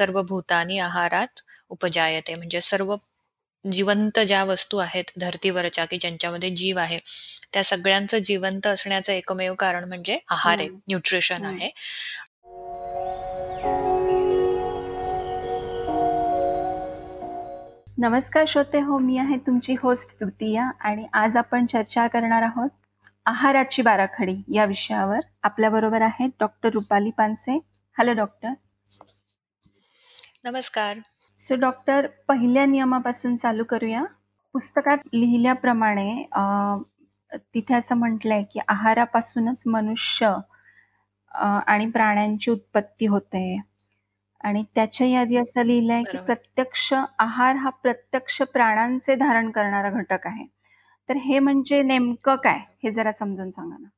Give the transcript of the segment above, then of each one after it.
सर्व भूतानी आहारात उपजायते. म्हणजे सर्व जिवंत ज्या वस्तू आहेत धर्तीवरच्या की ज्यांच्यामध्ये जीव आहे त्या सगळ्यांचं जिवंत असण्याचं एकमेव कारण म्हणजे आहार आहे न्यूट्रिशन. आहे. नमस्कार श्रोते हो मी आहे तुमची होस्ट तृतीया आणि आज आपण चर्चा करणार आहोत आहाराची बाराखडी या विषयावर. आपल्याबरोबर आहेत doctor Rupali Panse. Hello doctor नमस्कार. सो डॉक्टर पहिल्या नियमापासून चालू करूया. पुस्तकात लिहिल्याप्रमाणे तिथे असं म्हटलंय की आहारापासूनच मनुष्य आणि प्राण्यांची उत्पत्ती होते. आणि त्याच्या यादी असं लिहिलंय की प्रत्यक्ष आहार हा प्रत्यक्ष प्राणांचे धारण करणारा घटक आहे. तर हे म्हणजे नेमकं काय? हे जरा समजून सांगा ना.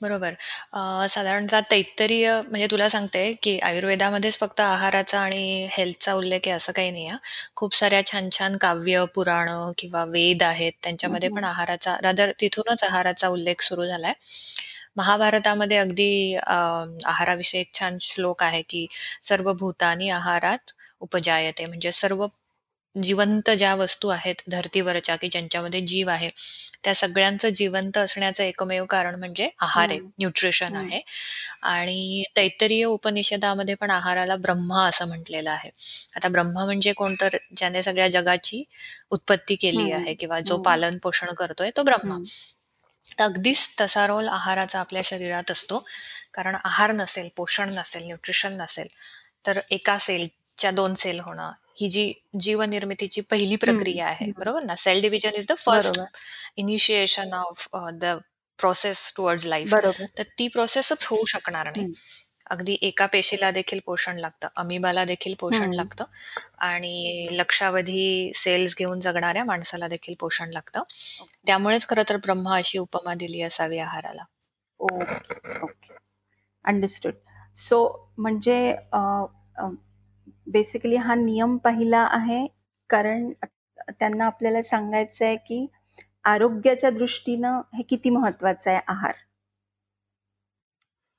बरोबर. अं, साधारणतः तैत्तरीय म्हणजे तुला सांगते की आयुर्वेदामध्येच फक्त आहाराचा आणि हेल्थचा उल्लेख आहे असं काही नाही आहे. खूप साऱ्या छान छान काव्य पुराणं किंवा वेद आहेत. त्यांच्यामध्ये पण. आहाराचा रादर तिथूनच आहाराचा उल्लेख सुरू झालाय. महाभारतामध्ये अगदी अं, आहाराविषयी एक छान श्लोक आहे की सर्व भूतानी आहारात उपजायते. म्हणजे सर्व जिवंत ज्या वस्तू आहेत धर्तीवरच्या की ज्यांच्यामध्ये जीव आहे त्या सगळ्यांचं जिवंत असण्याचं एकमेव कारण म्हणजे आहार आहे. न्यूट्रिशन. आहे आणि तैत्तरीय उपनिषदामध्ये पण आहाराला ब्रह्मा असं म्हटलेलं आहे आता ब्रह्म म्हणजे कोण तर ज्याने सगळ्या जगाची उत्पत्ती केली. आहे किंवा जो. पालन पोषण करतोय तो ब्रह्मा. तर अगदीच तसा रोल आहाराचा आपल्या शरीरात असतो कारण आहार नसेल पोषण नसेल न्यूट्रिशन नसेल तर एका सेलच्या दोन सेल होणं ही जी जीवनिर्मितीची पहिली. प्रक्रिया आहे. बरोबर ना? Cell division is the first initiation of the process towards life तर ती प्रोसेसच होऊ शकणार नाही. अगदी एका पेशीला देखील पोषण लागतं अमिबाला देखील पोषण. लागतं आणि लक्षावधी सेल्स घेऊन जगणाऱ्या माणसाला देखील पोषण लागतं. त्यामुळेच खरं तर ब्रह्मा अशी उपमा दिली असावी आहाराला. Okay okay. अंडरस्टूड सो म्हणजे बेसिकली हा नियम पहिला आहे. कारण त्यांना आपल्याला सांगायचं आहे की आरोग्याच्या दृष्टीनं हे किती महत्वाचं आहे आहार.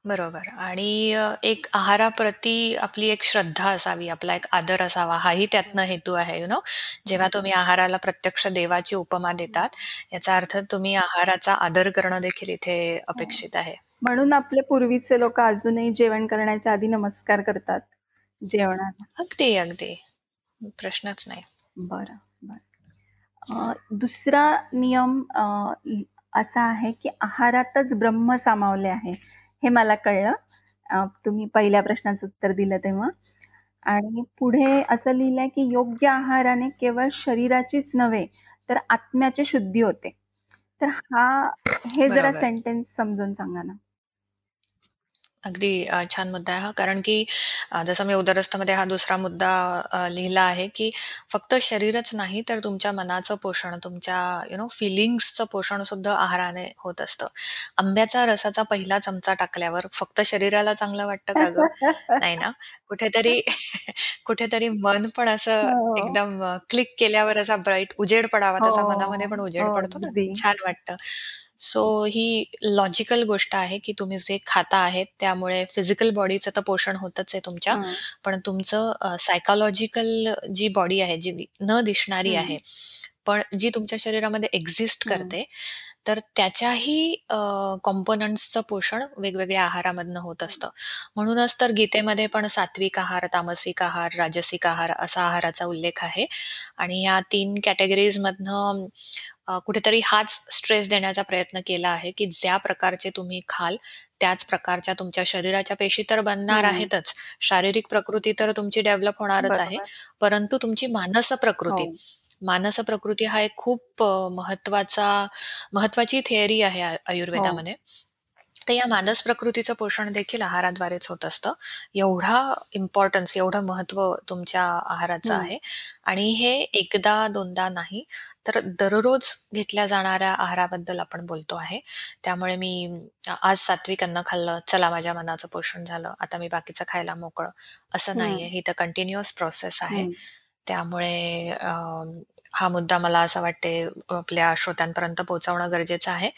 बरोबर. आणि एक आहाराप्रती आपली एक श्रद्धा असावी आपला एक आदर असावा हाही त्यातनं हेतू आहे यु नो जेव्हा तुम्ही आहाराला प्रत्यक्ष देवाची उपमा देतात याचा अर्थ तुम्ही आहाराचा आदर करणं देखील इथे अपेक्षित आहे. म्हणून आपले पूर्वीचे लोक अजूनही जेवण करण्याच्या आधी नमस्कार करतात. जेवणाला? अगदी अगदी. प्रश्नच नाही. बरं बरं. अं, दुसरा नियम अं, असा आहे की आहारातच ब्रह्म सामावले आहे हे मला कळलं. अं, तुम्ही पहिल्या प्रश्नाचं उत्तर दिलं तेव्हा. आणि पुढे असं लिहिलंय की योग्य आहाराने केवळ शरीराचीच नव्हे तर आत्म्याची शुद्धी होते. तर हा हे जरा बरोबर. सेंटेन्स समजून सांगा ना. अगदी अ, छान मुद्दा आहे हा. कारण की अ, जसं मी उदरस्थमध्ये हा दुसरा मुद्दा अ, लिहिला आहे की फक्त शरीरच नाही तर तुमच्या मनाचं पोषण तुमच्या यु नो फिलिंग्सचं पोषण सुद्धा आहाराने होत असतं. आंब्याचा रसाचा पहिला चमचा टाकल्यावर फक्त शरीराला चांगलं वाटतं का ग? नाही ना? कुठेतरी कुठेतरी मन पण असं हो. एकदम क्लिक केल्यावर असा ब्राईट उजेड पडावा तसा मनामध्ये पण हो उजेड हो पडतो ना? अगदी. छान वाटतं. सो ही लॉजिकल गोष्ट आहे की तुम्ही जे खाता आहेत त्यामुळे फिजिकल बॉडीचं तर पोषण होतच आहे तुमच्या. हं, पण तुमचं सायकोलॉजिकल जी बॉडी आहे जी न दिसणारी हं, आहे पण जी तुमच्या शरीरामध्ये एक्झिस्ट हं. करते तर त्याच्याही कॉम्पोनंट्सचं पोषण वेगवेगळ्या आहारामधनं होत असतं. म्हणूनच तर गीतेमध्ये पण सात्विक आहार तामसिक आहार राजसिक आहार असा आहाराचा उल्लेख आहे. आणि ह्या तीन कॅटेगरीजमधनं कुठेतरी हाच स्ट्रेस देण्याचा प्रयत्न केला आहे की ज्या प्रकारचे तुम्ही खाल त्याच प्रकारच्या तुमच्या शरीराच्या पेशी तर बनणार आहेतच. शारीरिक प्रकृती तर तुमची डेव्हलप होणारच आहे. परंतु तुमची मानस प्रकृती. हो. मानस प्रकृती हा एक खूप महत्त्वाचा महत्वाची थिअरी आहे आ- हो. आयुर्वेदामध्ये तर या मानस प्रकृतीचं पोषण देखील आहाराद्वारेच होत असतं. एवढा इम्पॉर्टन्स एवढं महत्त्व तुमच्या आहाराचं आहे. आणि हे एकदा दोनदा नाही तर दररोज घेतल्या जाणाऱ्या आहाराबद्दल आपण बोलतो आहे. त्यामुळे मी अ, आज सात्विक अन्न खाल्लं चला माझ्या मनाचं पोषण झालं आता मी बाकीचं खायला मोकळं असं नाहीये. हं, ही तर कंटिन्युअस प्रोसेस आहे. त्यामुळे अ, हा मुद्दा मला असं वाटते आपल्या श्रोत्यांपर्यंत पोहोचवणं गरजेचं आहे,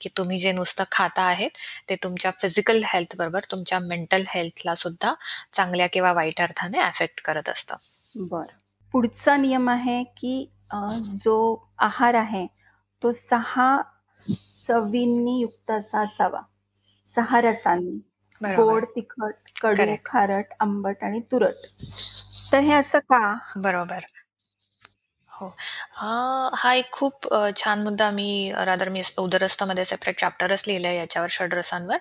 की तुम्ही जे नुसतं खाता आहेत, ते तुमच्या फिजिकल हेल्थ बरोबर तुमच्या मेंटल हेल्थला सुद्धा चांगल्या किंवा वाईट अर्थाने अफेक्ट करत असतं. बरं. पुढचा नियम आहे, की अ, जो आहार आहे, तो 6 चवींनी युक्त असा असावा. 6 रसांनी. गोड, तिखट, कडू. खारट, आंबट आणि तुरट. तर हे असं का? बरोबर. हो. हा एक खूप छान मुद्दा मी रादर मी उदरस्थमध्ये सेपरेट चॅप्टरच लिहिलंय याच्यावर षड्रसांवर.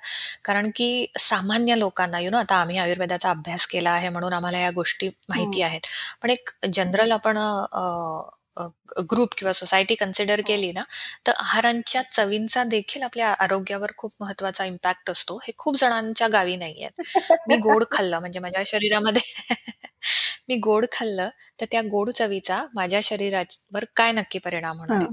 कारण की सामान्य लोकांना यू नो आता आम्ही आयुर्वेदाचा अभ्यास केला आहे म्हणून आम्हाला या गोष्टी माहिती. आहेत. पण एक जनरल आपण ग्रुप किंवा सोसायटी कन्सिडर हो. केली ना, तर आहारांच्या चवींचा देखील आपल्या आरोग्यावर खूप महत्त्वाचा इम्पॅक्ट असतो. हे खूप जणांच्या गावी नाहीये. मी गोड खाल्लं म्हणजे माझ्या शरीरामध्ये मी गोड खाल्लं, तर त्या गोड चवीचा माझ्या शरीरावर काय नक्की परिणाम होणार.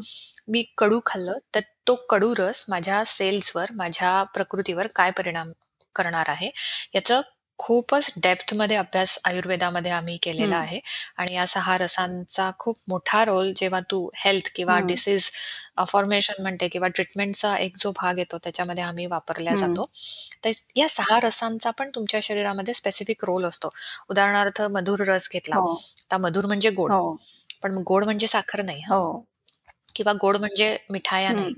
मी कडू खाल्लं, तर तो कडू रस माझ्या सेल्सवर, माझ्या प्रकृतीवर काय परिणाम करणार आहे? याचं खूपच डेप्थमध्ये अभ्यास आयुर्वेदामध्ये आम्ही केलेला. आहे आणि या 6 रसांचा खूप मोठा रोल जेव्हा तू हेल्थ किंवा. डिसीज फॉर्मेशन म्हणते किंवा ट्रीटमेंटचा एक जो भाग येतो त्याच्यामध्ये आम्ही वापरला. जातो. तर या 6 रसांचा पण तुमच्या शरीरामध्ये स्पेसिफिक रोल असतो. उदाहरणार्थ मधुर रस घेतला. हो. आता मधुर म्हणजे गोड. हो. पण गोड म्हणजे साखर नाही हां. हो. किंवा गोड म्हणजे मिठाया नाही.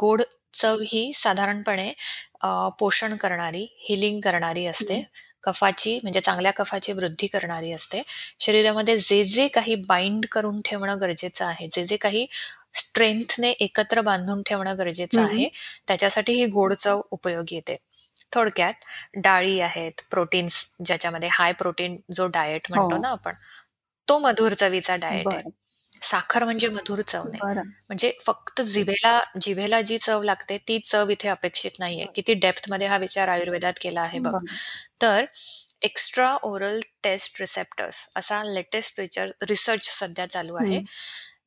गोड चव ही साधारणपणे अ, पोषण करणारी, हीलिंग करणारी असते. कफाची म्हणजे चांगल्या कफाची वृद्धी करणारी असते. शरीरामध्ये जे-जे काही बाइंड करून ठेवणं गरजेचं आहे, जे-जे काही स्ट्रेंथने एकत्र बांधून ठेवणं गरजेचं. आहे, त्याच्यासाठी ही गोड चव उपयोगी येते. थोडक्यात डाळी आहेत, प्रोटीन्स ज्याच्यामध्ये हाय प्रोटीन जो डायट म्हणतो हो. ना आपण, तो मधुर चवीचा डायट आहे. साखर म्हणजे मधुर चव नाही. बरं. म्हणजे फक्त जिभेला जिभेला जी चव लागते ती चव इथे अपेक्षित नाहीये. किती डेप्थमध्ये हा विचार आयुर्वेदात केला आहे बघ. बरं. तर एक्स्ट्रा ओरल टेस्ट रिसेप्टर्स असा लेटेस्ट रिचर रिसर्च सध्या चालू आहे. हं.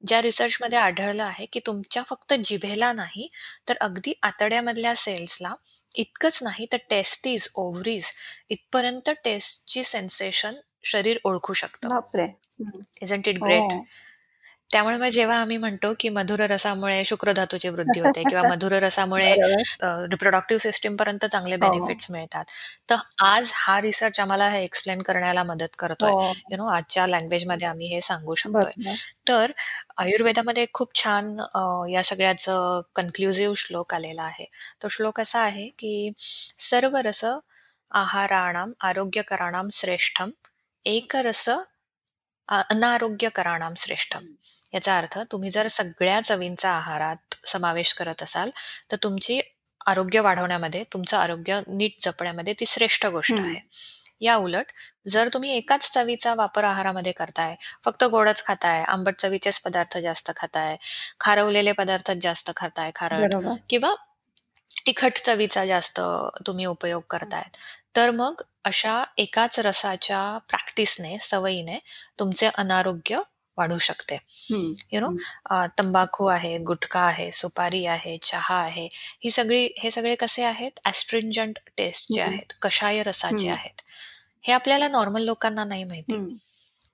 ज्या रिसर्चमध्ये आढळलं आहे, की तुमच्या फक्त जिभेला नाही, तर अगदी आतड्यामधल्या सेल्सला इतकंच नाही तर टेस्टीज, ओव्हरीज इथपर्यंत टेस्टची सेन्सेशन शरीर ओळखू शकतं. बापरे! हं. Isn't it great? हो. त्यामुळे मग जेव्हा आम्ही म्हणतो, की मधुर रसामुळे शुक्रधातूची वृद्धी होते किंवा मधुर रसामुळे बरोबर. रिप्रोडक्टिव्ह सिस्टमपर्यंत चांगले हो, हो. बेनिफिट्स मिळतात. तर आज हा रिसर्च आम्हाला हे एक्सप्लेन करण्याला मदत करतोय. हो. यू नो आजच्या लँग्वेजमध्ये आम्ही हे सांगू शकतोय. बरोबर. तर आयुर्वेदामध्ये एक खूप छान अ, या सगळ्याचं कन्क्लुसिव्ह श्लोक आलेला आहे. तो श्लोक असा आहे, की सर्व रस आहाराणां आरोग्यकराणां श्रेष्ठं एकरस अ, अनारोग्यकराणां श्रेष्ठं. याचा अर्थ तुम्ही जर सगळ्या चवींचा आहारात समावेश करत असाल, तर तुमची आरोग्य वाढवण्यामध्ये, तुमचं आरोग्य नीट जपण्यामध्ये ती श्रेष्ठ गोष्ट. आहे. याउलट जर तुम्ही एकाच चवीचा वापर आहारामध्ये करताय, फक्त गोडच खाताय, आंबट चवीचेच पदार्थ जास्त खाताय, खारवलेले पदार्थच जास्त खाताय, खारट. किंवा तिखट चवीचा जास्त तुम्ही उपयोग करताय, तर मग अशा एकाच रसाच्या प्रॅक्टिसने, सवयीने तुमचे अनारोग्य वाढू शकते. यू नो तंबाखू आहे, गुटखा आहे, सुपारी आहे, चहा आहे, ही सगळी हे सगळे कसे आहेत? एस्ट्रिंजंट टेस्टचे हं. आहेत, कषाय रसाचे. आहेत. हे आपल्याला नॉर्मल लोकांना नाही माहिती.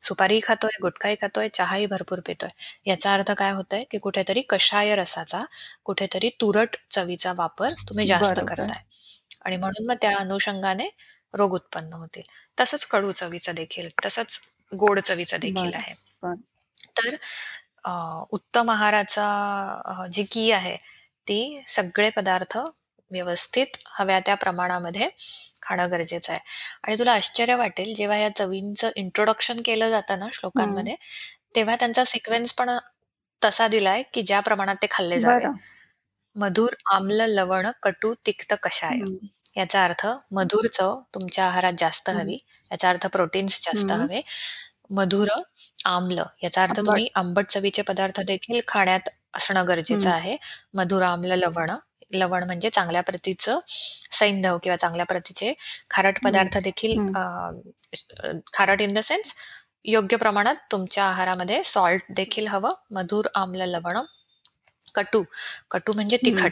सुपारीही खातोय, गुटखाही खातोय, चहाही भरपूर पितोय. याचा अर्थ काय होतोय, की कुठेतरी कषाय रसाचा, कुठेतरी तुरट चवीचा वापर तुम्ही जास्त. करताय आणि म्हणून मग त्या अनुषंगाने रोग उत्पन्न होतील. तसंच कडू चवीचं देखील, तसंच गोड चवीचं देखील. आहे. तर उत्तम आहाराचा जी की आहे, ती सगळे पदार्थ व्यवस्थित हव्या त्या प्रमाणामध्ये खाणं गरजेचं आहे आणि तुला आश्चर्य वाटेल, जेव्हा या चवींचं इंट्रोडक्शन केलं जातं ना. श्लोकांमध्ये, तेव्हा त्यांचा सिक्वेन्स पण तसा दिलाय, की ज्या प्रमाणात ते खाल्ले जावे. मधुर, आम्ल, लवण, कटू, तिक्त, कषाय. हं. याचा अर्थ मधुर चव तुमच्या आहारात जास्त. हवी. याचा अर्थ प्रोटीन्स जास्त. हवे. मधुर, आम्ल याचा अर्थ आंबट. तुम्ही आंबट चवीचे पदार्थ देखील खाण्यात असणं गरजेचं. आहे. मधुर, आम्ल, लवण. लवण म्हणजे चांगल्या प्रतीचं सैंधव किंवा चांगल्या प्रतीचे खारट. पदार्थ देखील. अ, खारट इन द सेन्स योग्य प्रमाणात तुमच्या आहारामध्ये सॉल्ट देखील हवं. मधुर, आम्ल, लवण. कटू, कटू म्हणजे. तिखट.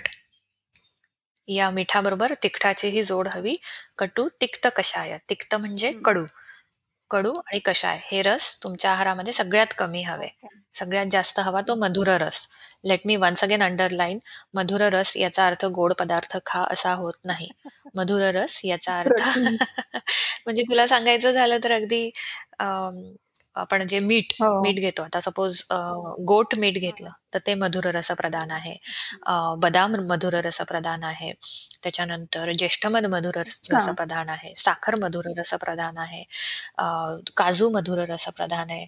या मिठाबरोबर तिखटाचीही जोड हवी. कटू, तिक्त, कषाय. तिक्त म्हणजे हं. कडू. कडू आणि कषाय हे रस तुमच्या आहारामध्ये सगळ्यात कमी हवे. सगळ्यात जास्त हवा तो मधुर रस. Let me once again underline मधुर रस याचा अर्थ गोड पदार्थ खा असा होत नाही. मधुर रस याचा अर्थ. म्हणजे तुला सांगायचं झालं तर अगदी आपण जे मीठ, हो. मीठ घेतो आता सपोज गोट मीठ घेतलं तर ते मधुर रसप्रधान आहे. बदाम मधुर रसप्रधान आहे. त्याच्यानंतर ज्येष्ठमध मधुर. रसप्रधान आहे. साखर मधुर रसप्रधान आहे. काजू मधुर रसप्रधान आहे.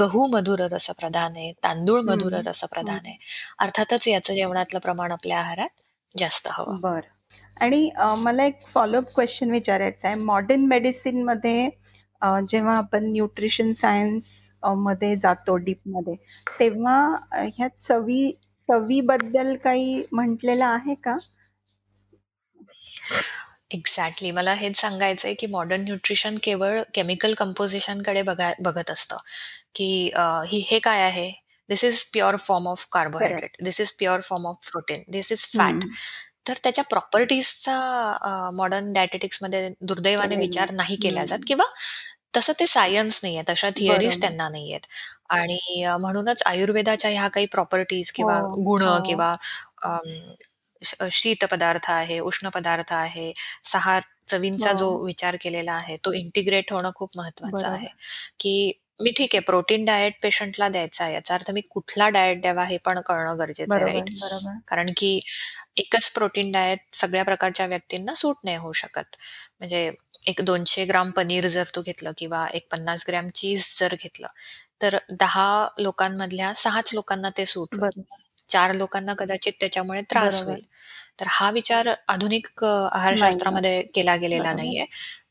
गहू मधुर रसप्रधान आहे. तांदूळ मधुर रसप्रधान. आहे. अर्थातच याचं जेवणातलं प्रमाण आपल्या आहारात जास्त हवं. बरं. आणि मला एक फॉलोअप क्वेशन विचारायचा आहे. मॉडर्न मेडिसिनमध्ये अ, जेव्हा आपण न्यूट्रिशन सायन्समध्ये जातो डीपमध्ये, तेव्हा अ, ह्या चवी चवीबद्दल काही म्हटलेलं आहे का? एक्झॅक्टली. मला हेच सांगायचंय, की मॉडर्न न्यूट्रिशन केवळ केमिकल कंपोझिशनकडे बघा बघत असतं, की ही हे काय आहे? This is pure form of. Carbohydrate. This is pure form of protein. This is fat. हं. तर त्याच्या प्रॉपर्टीजचा मॉडर्न डायटेटिक्समध्ये दुर्दैवाने केलेलं विचार नाही. नाही केला जात हं. किंवा तसं ते सायन्स नाहीये. तशा थिअरीज बरोबर. त्यांना नाहीयेत. आणि अ, म्हणूनच आयुर्वेदाच्या ह्या काही प्रॉपर्टीज हो, किंवा गुण हो. किंवा शीत पदार्थ आहे, उष्ण पदार्थ आहे, 6 चवींचा जो हो. विचार केलेला आहे, तो इंटिग्रेट होणं खूप महत्वाचं आहे. की मी ठीक आहे प्रोटीन डायट पेशंटला द्यायचा आहे. याचा अर्थ मी कुठला डायट द्यावा हे पण कळणं गरजेचं आहे? बरोबर. कारण की एकच प्रोटीन डायट सगळ्या प्रकारच्या व्यक्तींना सूट नाही होऊ शकत. म्हणजे एक 200 ग्राम पनीर जर तू घेतलं किंवा एक 50 ग्रॅम चीज जर घेतलं, तर 10 लोकांमधल्या 6च लोकांना ते सूट होईल. 4 लोकांना कदाचित त्याच्यामुळे त्रास. होईल. तर हा विचार आधुनिक. आहारशास्त्रामध्ये केला गेलेला. नाहीये.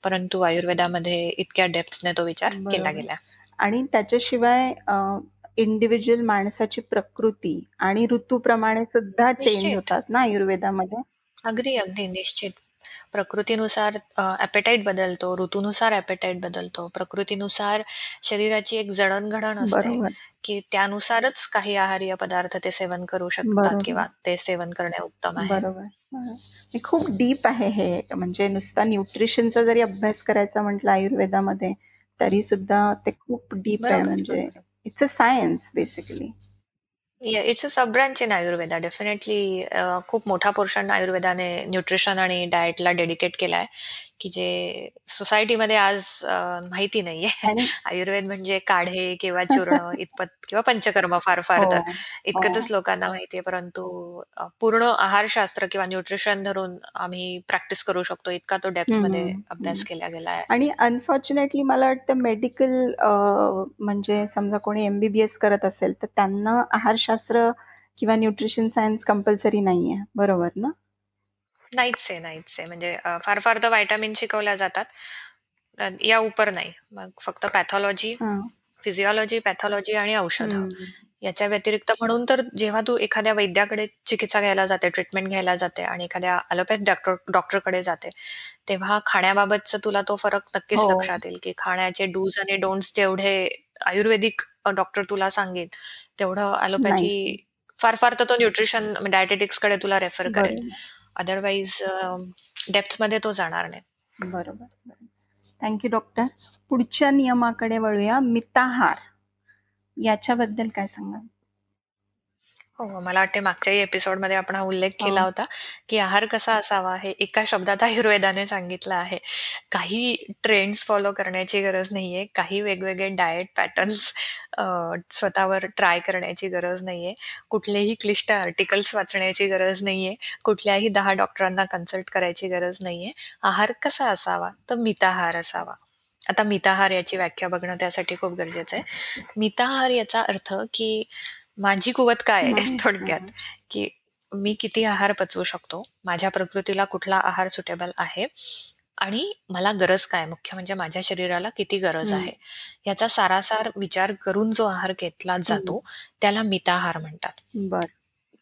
परंतु आयुर्वेदामध्ये इतक्या डेप्थने तो विचार केला बरोबर. आणि त्याच्याशिवाय अ, इंडिव्हिज्युअल माणसाची प्रकृती आणि ऋतूप्रमाणे सुद्धा चेंज निश्चित. होतात ना आयुर्वेदामध्ये? अगदी, अगदी. निश्चित. प्रकृतीनुसार अ, ॲपेटाइट बदलतो, ऋतूनुसार ॲपेटाइट बदलतो. प्रकृतीनुसार शरीराची एक जडण-घडण असते, बरोबर. की त्यानुसारच काही आहारीय पदार्थ ते सेवन करू शकतात बरोबर. किंवा ते सेवन करणे उत्तम आहे. बरोबर. हे खूप डीप आहे हे. म्हणजे नुसता न्यूट्रिशनचा जरी अभ्यास करायचा म्हटलं आयुर्वेदामध्ये, तरी सुद्धा ते खूप डीप आहे म्हणजे. It's a science basically. या it's a sub branch in Ayurveda. Definitely खूप मोठा पोर्शन आयुर्वेदाने न्यूट्रिशन आणि डायटला डेडिकेट केलाय, की जे सोसायटीमध्ये आज माहिती नाहीये. आयुर्वेद म्हणजे काढे किंवा चूर्ण इतपत किंवा पंचकर्म फार फार हो, तर हो. इतकंच लोकांना माहिती आहे. परंतु पूर्ण आहारशास्त्र किंवा न्यूट्रिशन धरून आम्ही प्रॅक्टिस करू शकतो इतका तो हं, डेप्थमध्ये हं, अभ्यास हं. केला गेला आहे. आणि अनफॉर्च्युनेटली मला वाटतं मेडिकल म्हणजे समजा कोणी एम-बी-बी-एस करत असेल, तर त्यांना आहारशास्त्र किंवा न्यूट्रिशन सायन्स कंपल्सरी नाहीये. बरोबर ना? नाहीच आहे, नाहीच आहे. म्हणजे अ, फार फार तर व्हिटॅमिन शिकवल्या जातात. अ, या उपर नाही. मग फक्त पॅथॉलॉजी, हां. फिजिओलॉजी, पॅथॉलॉजी आणि औषधं. हं. याच्या व्यतिरिक्त म्हणून तर जेव्हा तू एखाद्या वैद्याकडे चिकित्सा घ्यायला जाते, ट्रीटमेंट घ्यायला जाते आणि एखाद्या ॲलोपॅथ डॉक्टर डॉक्टरकडे जाते, तेव्हा खाण्याबाबतचा तुला तो फरक नक्कीच हो. लक्षात येईल, की खाण्याचे डूज आणि डोंट्स जेवढे आयुर्वेदिक अ, डॉक्टर तुला सांगेल, तेवढं ॲलोपॅथी नाही. फार फार तर तो न्यूट्रिशन डायटेटिक्सकडे तुला रेफर करेल. बरोबर. अदरवाईज डेप्थमध्ये तो जाणार नाही. बरोबर, थँक्यू डॉक्टर. पुढच्या नियमाकडे वळूया. मिताहार. याच्याबद्दल काय सांगाल? हो, हो. मला वाटते मागच्याही एपिसोडमध्ये आपण हा उल्लेख केला हो. होता, की आहार कसा असावा हे एका शब्दात आयुर्वेदाने सांगितलं आहे. काही ट्रेंड्स फॉलो करण्याची गरज नाहीये. काही वेगवेगळे डायट पॅटर्न्स अ, स्वतःवर ट्राय करण्याची गरज नाहीये. कुठलेही क्लिष्ट आर्टिकल्स वाचण्याची गरज नाहीये. कुठल्याही 10 डॉक्टरांना कन्सल्ट करायची गरज नाहीये. आहार कसा असावा? तर मिताहार असावा. आता मिताहार याची व्याख्या बघणं त्यासाठी खूप गरजेचं आहे. मिताहार याचा अर्थ, की माझी कुवत काय आहे थोडक्यात. की मी किती आहार पचवू शकतो, माझ्या प्रकृतीला कुठला आहार सुटेबल आहे आणि मला गरज काय, मुख्य म्हणजे माझ्या शरीराला किती गरज. आहे, याचा सारासार विचार करून जो आहार घेतला. जातो, त्याला मिताहार म्हणतात. बरं.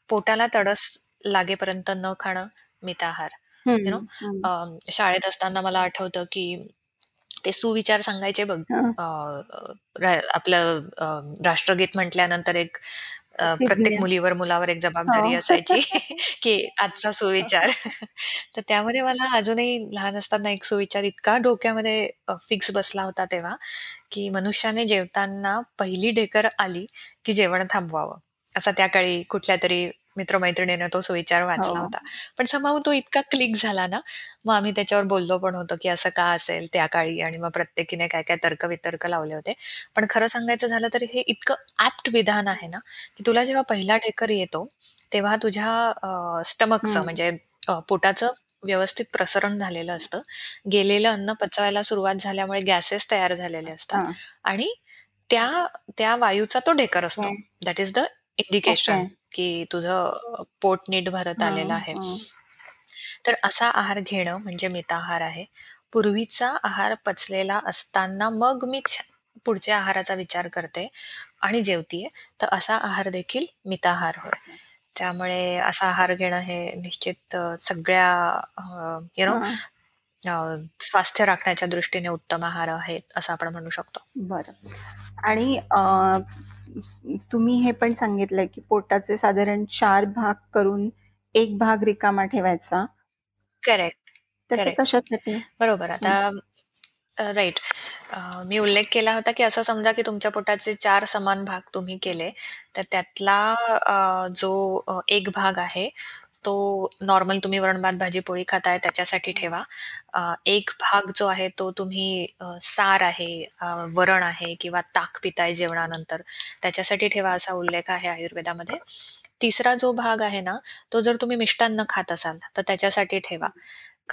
पोटाला तडस लागेपर्यंत न खाणं मिताहार. यू नो शाळेत असताना मला आठवतं, की ते सुविचार सांगायचे बघ. आपलं राष्ट्रगीत म्हटल्यानंतर एक प्रत्येक मुलीवर, मुलावर एक जबाबदारी. असायची, की आजचा सुविचार. तर त्यामध्ये मला अजूनही लहान असताना एक सुविचार इतका डोक्यामध्ये फिक्स बसला होता तेव्हा, की मनुष्याने जेवताना पहिली ढेकर आली, की जेवण थांबवावं. असा त्या काळी कुठल्यातरी मित्र-मैत्रिणीने तो सुविचार वाचला हो. होता. पण समहाऊ तो इतका क्लिक झाला ना, मग आम्ही त्याच्यावर बोललो पण होतो, की असं का असेल त्या काळी आणि मग प्रत्येकीने काय-काय तर्क-वितर्क लावले होते. पण खरं सांगायचं झालं तर हे इतकं ॲप्ट विधान आहे ना, की तुला जेव्हा पहिला ढेकर येतो, तेव्हा तुझ्या स्टमकचं. म्हणजे पोटाचं व्यवस्थित प्रसरण झालेलं असतं. गेलेलं अन्न पचवायला सुरुवात झाल्यामुळे गॅसेस तयार झालेले असतात. आणि त्या त्या वायूचा तो ढेकर असतो. That is the. इंडिकेशन, की तुझं पोट नीट भरत आलेलं आहे. तर असा आहार घेणं म्हणजे मिताहार आहे. पूर्वीचा आहार पचलेला असताना मग मी पुढच्या आहाराचा विचार करते आणि जेवतीये, तर असा आहार देखील मिताहार होय. त्यामुळे असा आहार घेणं हे निश्चित सगळ्या यू नो स्वास्थ्य राखण्याच्या दृष्टीने उत्तम आहार आहेत, असं आपण म्हणू शकतो. बरं. आणि तुम्ही हे पण सांगितलंय, की पोटाचे साधारण 4 भाग करून 1 भाग रिकामा ठेवायचा. Correct, correct. कशासाठी? बरोबर. आता. अ, मी उल्लेख केला होता, की असं समजा, की तुमच्या पोटाचे 4 समान भाग तुम्ही केले, तर त्यातला जो एक भाग आहे, तो नॉर्मल तुम्ही वरण-भात, भाजी-पोळी खाताय त्याच्यासाठी ठेवा. अ, एक भाग जो आहे तो तुम्ही अ, सार आहे, अ, वरण आहे किंवा ताक पिताय जेवणानंतर, त्याच्यासाठी ठेवा असा उल्लेख आहे आयुर्वेदामध्ये. तिसरा जो भाग आहे ना, तो जर तुम्ही मिष्टान्न खात असाल, तर त्याच्यासाठी ठेवा.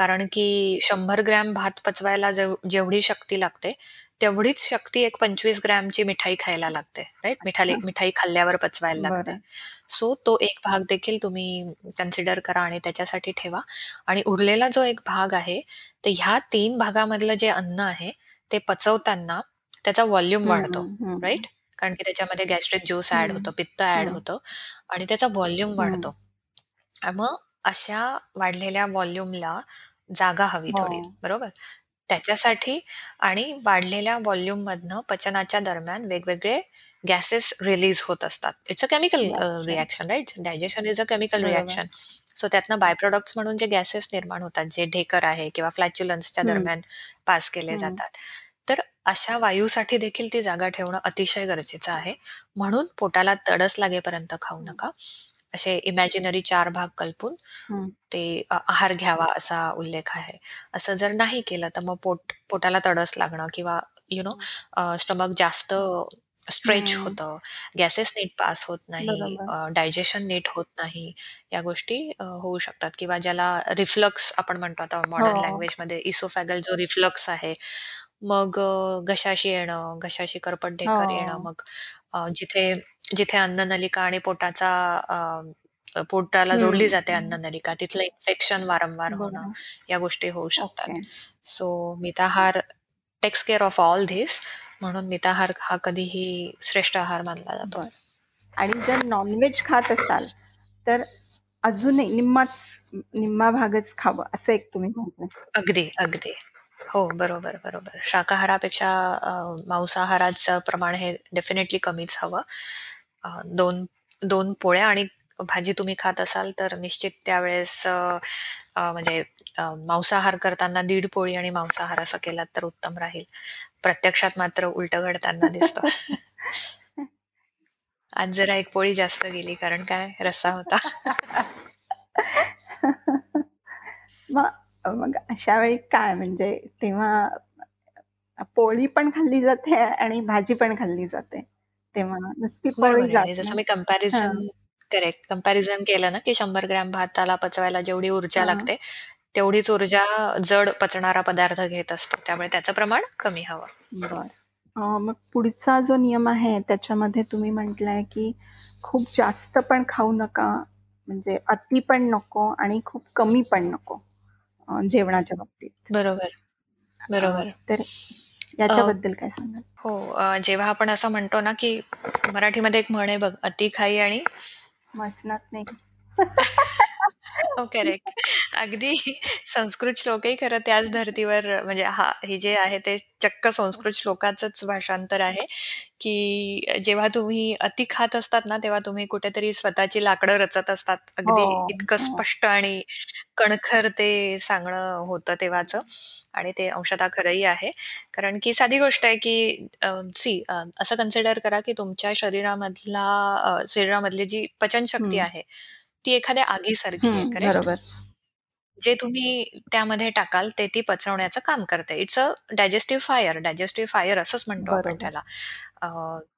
कारण की 100 ग्रॅम भात पचवायला जेव जेवढी शक्ती लागते, तेवढीच शक्ती एक 25 ग्रॅमची मिठाई खायला लागते, राइट? मिठाली अच्छा. मिठाई खाल्ल्यावर पचवायला लागते. सो तो एक भाग देखील तुम्ही कन्सिडर करा आणि त्याच्यासाठी ठेवा आणि उरलेला जो एक भाग आहे, तर ह्या 3 भागामधलं जे अन्न आहे, ते पचवताना त्याचा व्हॉल्यूम वाढतो. राइट? कारण की त्याच्यामध्ये गॅस्ट्रिक ज्यूस हं, होतं, पित्त हं. होतं आणि त्याचा व्हॉल्यूम. वाढतो. मग अशा वाढलेल्या व्हॉल्यूमला जागा हवी थोडी, हो. बरोबर? त्याच्यासाठी आणि वाढलेल्या व्हॉल्यूममधनं पचनाच्या दरम्यान वेगवेगळे गॅसेस रिलीज होत असतात. It's a chemical. Reaction right? Digestion is a chemical. Reaction. So त्यातनं बाय प्रॉडक्ट्स म्हणून जे गॅसेस निर्माण होतात, जे ढेकर आहे किंवा फ्लॅच्युलन्सच्या. दरम्यान पास केले. जातात. तर अशा वायूसाठी देखील ती जागा ठेवणं अतिशय गरजेचं आहे. म्हणून पोटाला तडस लागेपर्यंत खाऊ. नका. असे इमॅजिनरी 4 भाग कल्पून हं. ते अ, आहार घ्यावा असा उल्लेख आहे. असं जर नाही केलं, तर मग पोट पोटाला तडस लागणं किंवा यू नो हं. अ, स्टमक जास्त स्ट्रेच हं. होतं, गॅसेस नीट पास होत नाही, बरोबर. अ, डायजेशन नीट होत नाही, या गोष्टी अ, होऊ शकतात किंवा ज्याला रिफ्लक्स आपण म्हणतो आता मॉडर्न हो. लँग्वेजमध्ये इसोफॅगल जो रिफ्लक्स आहे, मग अ, घशाशी येणं, घशाशी करपट ढेकर येणं, हो. मग अ, जिथे जिथे अन्ननलिका आणि पोटाचा अ, अ, पोटाला जोडली. जाते अन्ननलिका, तिथलं इन्फेक्शन वारंवार होणं. या गोष्टी होऊ शकतात. Okay. So मिताहार takes care of all this म्हणून मिताहार हा कधीही श्रेष्ठ आहार मानला जातो. बरं. आणि जर नॉन-व्हेज खात असाल, तर अजूनही निम्माच निम्मा भागच खावं, असं एक तुम्ही म्हटलं. अगदी, अगदी. हो, बरोबर, बरोबर. शाकाहारापेक्षा अ, मांसाहाराचं प्रमाण हे डेफिनेटली कमीच हवं. दोन दोन पोळ्या आणि भाजी तुम्ही खात असाल, तर निश्चित त्यावेळेस म्हणजे मांसाहार करताना दीड पोळी आणि मांसाहार असा केलात तर उत्तम राहील. प्रत्यक्षात मात्र उलटं घडताना दिसत आज जरा एक पोळी जास्त गेली, कारण काय रस्सा होता. मग मग अशा वेळी काय म्हणजे तेव्हा पोळी पण खाल्ली जाते आणि भाजी पण खाल्ली जाते. तेव्हा नुसती पोळी जात जसं. मी कंपॅरिझन. करेक्ट. कंपॅरिझन केलं ना, की 100 ग्रॅम भाताला पचवायला जेवढी ऊर्जा. लागते, तेवढीच ऊर्जा जड पचणारा पदार्थ घेत असतो. त्यामुळे त्याचं प्रमाण कमी हवं. बरं. मग पुढचा जो नियम आहे त्याच्यामध्ये तुम्ही म्हटलंय, की खूप जास्त पण खाऊ नका, म्हणजे अति पण नको आणि खूप कमी पण नको जेवणाच्या बाबतीत. बरोबर, बरोबर. तर याच्याबद्दल काय सांगाल? हो, जेव्हा आपण असं म्हणतो ना, की मराठीमध्ये एक म्हण आहे बघ, "अति खाई आणि" मसणात नाही. हो, करेक्ट. अगदी संस्कृत श्लोकही खरं त्याच धर्तीवर म्हणजे हा हे जे आहे ते चक्क संस्कृत श्लोकाचंच भाषांतर आहे, की जेव्हा तुम्ही अति खात असतात ना, तेव्हा तुम्ही कुठेतरी स्वतःची लाकडं रचत असतात. हो, अगदी इतकं हो. स्पष्ट आणि कणखर ते सांगणं होतं तेव्हाचं आणि ते अंशतः खरंही आहे. कारण की साधी गोष्ट आहे, की सी असं कन्सिडर करा, की तुमच्या शरीरामधला अ, शरीरामधली जी पचनशक्ती हं. आहे, ती एखाद्या आगीसारखी आहे? बरोबर. जे तुम्ही त्यामध्ये टाकाल, ते ती पचवण्याचं काम करते. It's a digestive fire. Digestive fire असंच म्हणतो आपण. त्याला.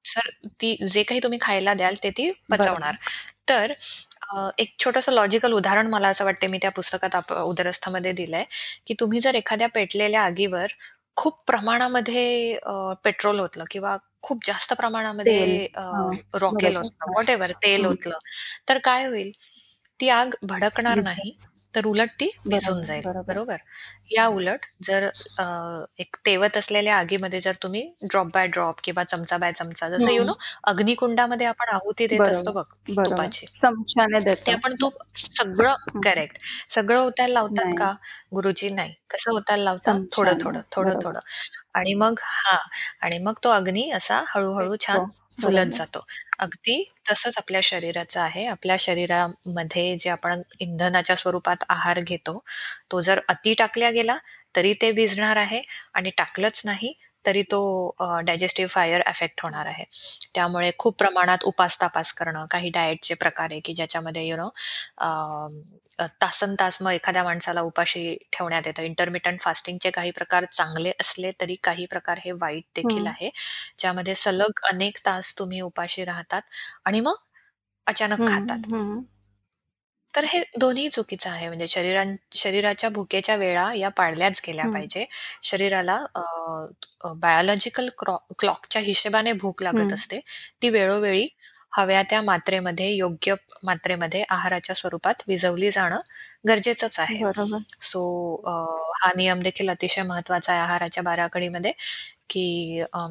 तर ती जे काही तुम्ही खायला द्याल, ते ती पचवणार. तर एक छोटंसं लॉजिकल उदाहरण मला असं वाटते, मी त्या पुस्तकात उदरस्थमध्ये दिलंय, की तुम्ही जर एखाद्या पेटलेल्या आगीवर खूप प्रमाणामध्ये पेट्रोल ओतलं किंवा खूप जास्त. प्रमाणामध्ये रॉकेल ओतलं, बरोबर. व्हॉटएव्हर तेल हं. ओतलं, तर काय होईल? ती आग भडकणार नाही, तर उलट ती विझून बरोबर, जाईल, बरोबर. या उलट जर एक तेवत असलेल्या आगीमध्ये जर तुम्ही ड्रॉप बाय ड्रॉप किंवा चमचा बाय चमचा जसं यू नो. अग्निकुंडामध्ये आपण आहुती देत असतो बघ. तुपाची. ते. आपण तूप सगळं. करेक्ट. सगळं ओतायला लावतात. का? गुरुजी नाही. कसं ओतायला लावता? चमच्याने. थोडं-थोडं, थोडं-थोडं बरोबर. आणि मग हां. आणि मग तो अग्नी असा हळू-हळू छान. फुलत बरोबर. जातो. अगदी तसंच आपल्या शरीराचं आहे. आपल्या शरीरामध्ये जे आपण इंधनाच्या स्वरूपात आहार घेतो, तो जर अति टाकला गेला, तरी ते विझणार आहे आणि टाकलंच नाही, तरी तो डायजेस्टिव्ह फायर अफेक्ट होणार आहे. त्यामुळे खूप प्रमाणात उपास-तापास करणं, काही डायटचे प्रकार आहे, की ज्याच्यामध्ये यू नो अ, तासंतास मग एखाद्या माणसाला उपाशी ठेवण्यात येतं. इंटरमिटंट फास्टिंगचे काही प्रकार चांगले असले, तरी काही प्रकार हे वाईट देखील. आहे. ज्यामध्ये सलग अनेक तास तुम्ही उपाशी राहतात आणि मग अचानक खातात. तर हे दोन्ही चुकीचं आहे. म्हणजे शरीरां शरीराच्या भुकेच्या वेळा या पाळल्याच गेल्या. पाहिजे. शरीराला अ, बायोलॉजिकल क्रॉ क्लॉकच्या हिशेबाने भूक लागत. असते. ती वेळोवेळी हव्या त्या मात्रेमध्ये, योग्य मात्रेमध्ये आहाराच्या स्वरूपात विझवली जाणं गरजेचंच आहे. बरोबर. सो अ, हा नियम देखील अतिशय महत्त्वाचा आहे आहाराच्या बाराखडीमध्ये, की अ,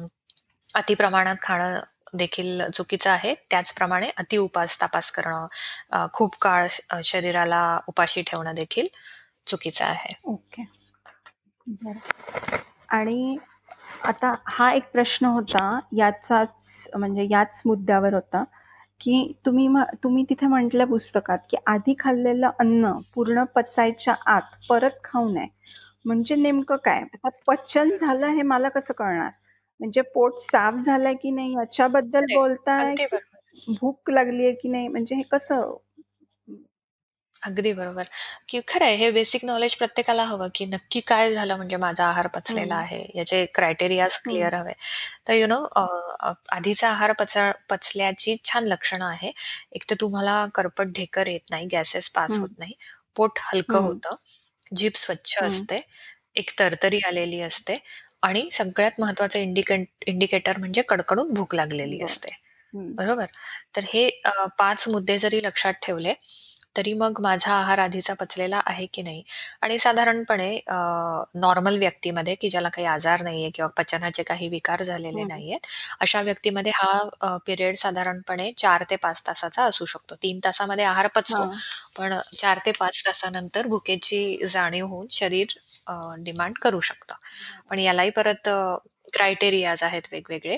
अति प्रमाणात खाणं देखील चुकीचं आहे. त्याचप्रमाणे अति उपास-तापास करणं, खूप काळ श शरीराला उपाशी ठेवणं देखील चुकीचं आहे. ओके. आणि आता हा एक प्रश्न होता, याचाच म्हणजे याच मुद्द्यावर होता, की तुम्ही म तुम्ही तिथे म्हटलं पुस्तकात, की आधी खाल्लेलं अन्न पूर्ण पचायच्या आत परत खाऊ नये. म्हणजे नेमकं काय? आता पचन झालं हे मला कसं कळणार? म्हणजे पोट साफ झालंय की नाही याच्याबद्दल करेक्ट. बोलताय, अगदी की बरोबर. भूक लागली आहे की नाही? म्हणजे हे कसं? अगदी बरोबर, की खरं आहे हे बेसिक नॉलेज प्रत्येकाला हवं, की नक्की काय झालं म्हणजे माझा आहार पचलेला हं. आहे. याचे क्रायटेरियाज हं. क्लिअर हवे. तर यू नो अ, अ, आधीचा आहार पचा पचल्याची छान लक्षणं आहे. एक तर तुम्हाला करपट ढेकर येत नाही, गॅसेस पास हं. होत नाही, पोट हलकं हं. होतं, जीभ स्वच्छ हं. असते, एक तरतरी आलेली असते आणि सगळ्यात महत्त्वाचं इंडिकेट इंडिकेटर म्हणजे कडकडून भूक लागलेली. असते. बरोबर? तर हे 5 मुद्दे जरी लक्षात ठेवले, तरी मग माझा आहार आधीचा पचलेला आहे की नाही आणि साधारणपणे नॉर्मल व्यक्तीमध्ये, की ज्याला काही आजार नाहीये किंवा पचनाचे काही विकार झालेले. नाहीयेत, अशा व्यक्तीमध्ये हा पिरियड साधारणपणे 4 ते 5 तासाचा असू शकतो. 3 तासामध्ये आहार पचतो. पण 4 ते 5 तासानंतर भुकेची जाणीव होऊन शरीर डिमांड करू शकतं. पण यालाही परत क्रायटेरियाज आहेत वेगवेगळे,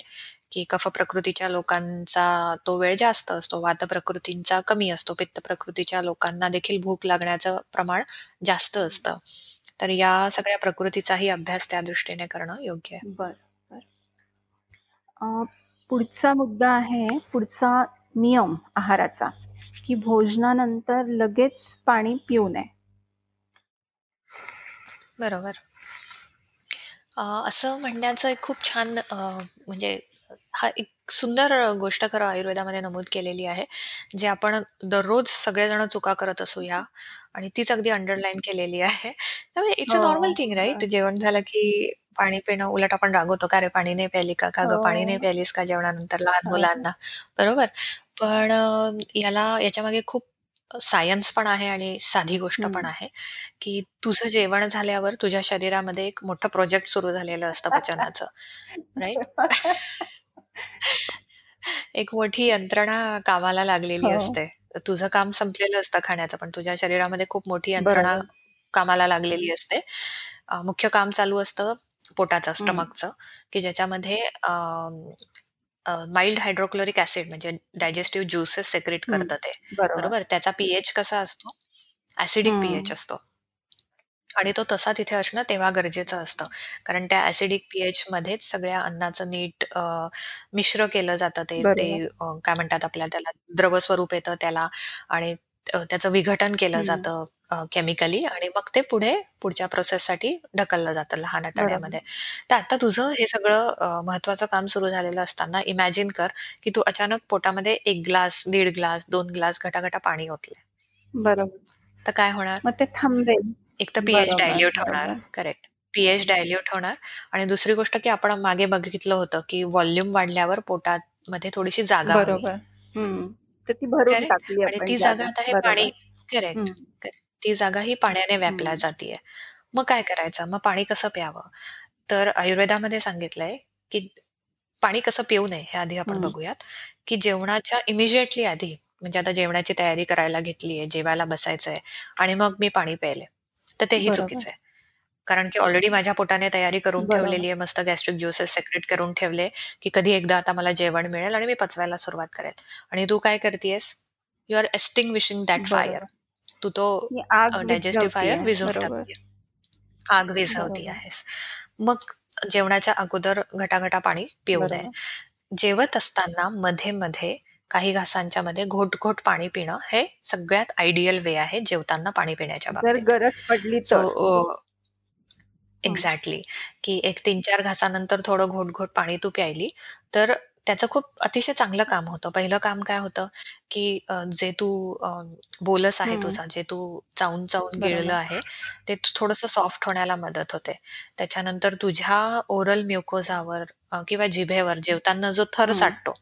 की कफ प्रकृतीच्या लोकांचा तो वेळ जास्त असतो, वात प्रकृतींचा कमी असतो, पित्त प्रकृतीच्या लोकांना देखील भूक लागण्याचं प्रमाण जास्त असतं. तर या सगळ्या प्रकृतीचाही अभ्यास त्या दृष्टीने करणं योग्य आहे. बर बर पुढचा मुद्दा आहे, पुढचा नियम आहाराचा, की भोजनानंतर लगेच पाणी पिऊ नये. बरोबर. अ, असं म्हणण्याचं एक खूप छान अ, म्हणजे हा एक सुंदर गोष्ट खरं आयुर्वेदामध्ये नमूद केलेली आहे. जे आपण दररोज सगळेजण चुका करत असू या आणि तीच अगदी अंडरलाईन केलेली आहे. त्यामुळे इट्स अ हो, नॉर्मल थिंग राइट? बरं. जेवण झालं की पाणी पिणं. उलट आपण रागवतो, "का रे पाणी नाही प्यायली का? का गं पाणी नाही हो. प्यायलीस का जेवणानंतर लहान हां, हां. मुलांना?" बरोबर? पण अ, याला याच्यामागे खूप सायन्स पण आहे आणि साधी गोष्ट पण. आहे, की तुझं जेवण झाल्यावर तुझ्या शरीरामध्ये एक मोठं प्रोजेक्ट सुरू झालेलं असतं पचनाचं, राइट? एक मोठी यंत्रणा कामाला लागलेली हो. असते. तुझं काम संपलेलं असतं खाण्याचं, पण तुझ्या शरीरामध्ये खूप मोठी यंत्रणा बरोबर. कामाला लागलेली असते. अ, मुख्य काम चालू असतं पोटाचं, हं. स्टमकचं, की ज्याच्यामध्ये अ, अ, माईल्ड हायड्रोक्लोरिक ॲसिड म्हणजे डायजेस्टिव्ह ज्यूसेस सेक्रेट. करतं ते, बरोबर. बरोबर? त्याचा पी-एच कसा असतो? ॲसिडिक हं. पी-एच असतो. आणि तो तसा तिथे असणं तेव्हा गरजेचं असतं. कारण त्या ॲसिडिक पी-एचमध्येच सगळ्या अन्नाचं नीट अ, मिश्र केलं जातं ते. ते बरोबर. अ, काय म्हणतात आपल्याला त्याला द्रव स्वरूप येतं त्याला आणि अ, त्याचं विघटन केलं. जातं अ, केमिकली आणि मग ते पुढे पुढच्या प्रोसेससाठी ढकललं जातं लहान बरोबर. आतड्यामध्ये. तर आता तुझं हे सगळं अ, महत्त्वाचं काम सुरू झालेलं असताना इमॅजिन कर, की तू अचानक पोटामध्ये 1 ग्लास, दीड ग्लास, 2 ग्लास घटा-घटा पाणी ओतलंय. बरोबर. तर काय होणार? मग ते थांबेल. एक तर पी-एच बरोबर, डायल्यूट होणार. बरोबर. करेक्ट. पी-एच डायल्यूट होणार आणि दुसरी गोष्ट की आपण मागे बघितलं होतं, की व्हॉल्यूम वाढल्यावर पोटामध्ये थोडीशी जागा हवी. बरोबर. हं. तर ती भरून करेक्ट टाकली आणि आपण ती जागा जागा. आता हे पाणी बरोबर. करेक्ट, हं. ती जागा ही पाण्याने व्यापल्या हं. जातीये. मग काय करायचं? मग पाणी कसं प्यावं? तर आयुर्वेदामध्ये सांगितलंय, की पाणी कसं पिऊ नये हे आधी आपण हं. बघूयात, की जेवणाच्या इमिडिएटली आधी म्हणजे आता जेवणाची तयारी करायला घेतलीये, जेवायला बसायचंय आणि मग मी पाणी प्यायले, तर तेही बरोबर. चुकीचं आहे. कारण की ऑलरेडी माझ्या पोटाने तयारी करून बरोबर. ठेवलेली आहे. मस्त गॅस्ट्रिक ज्यूसेस सेक्रेट करून ठेवले, की कधी एकदा आता मला जेवण मिळेल आणि मी पचवायला सुरुवात करेल. आणि तू काय करतीयेस? You are extinguishing that fire. बरोबर. तू तो ती अ, आग डायजेस्टिव्ह फायर विझवतीये. विझवून. आग विझवती. आहेस. मग जेवणाच्या अगोदर घटा-घटा पाणी पिऊ नये. जेवत असताना मध्ये-मध्ये काही घासांच्या मध्ये घोट-घोट पाणी पिणं हे सगळ्यात आयडियल वे आहे जेवताना पाणी पिण्याच्या बाबतीत. गरज पडली. एक्झॅक्टली, की एक 3-4 घासानंतर थोडं घोट-घोट पाणी तू प्यायली, तर त्याचं खूप अतिशय चांगलं काम होतं. पहिलं काम काय होतं, की अ, जे तू अ, बोलस आहे हं. तुझा, जे तू चावून-चावून गिळलं बरोबर. आहे, ते थोडंसं सॉफ्ट होण्याला मदत होते. त्याच्यानंतर तुझ्या ओरल म्युकोजावर अ, किंवा जिभेवर जेवताना जो थर हं. साठतो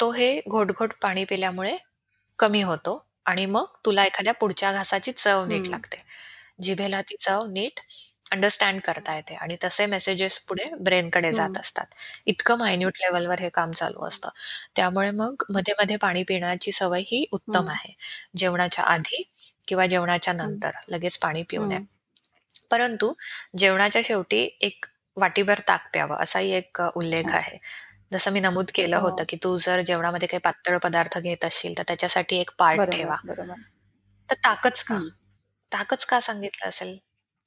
तो हे घोट-घोट पाणी पिल्यामुळे कमी होतो आणि मग तुला एखाद्या पुढच्या घासाची चव नीट हं. लागते. जिभेला ती चव नीट अंडरस्टँड करता येते आणि तसे मेसेजेस पुढे ब्रेनकडे जात. असतात. इतकं मायन्यूट लेव्हलवर हे काम चालू असतं. त्यामुळे मग मध्ये-मध्ये पाणी पिण्याची सवय ही उत्तम. आहे. जेवणाच्या आधी किंवा जेवणाच्या. नंतर लगेच पाणी पिऊ नये. परंतु जेवणाच्या शेवटी एक वाटीभर ताक प्यावं असाही एक अ, उल्लेख. आहे. जसं मी नमूद केलं होतं, हो. की तू जर जेवणामध्ये काही पातळ पदार्थ घेत असशील, तर त्याच्यासाठी एक पार्ट बरोबर, ठेवा. बरोबर. तर ताकच का? ताकच का सांगितलं असेल?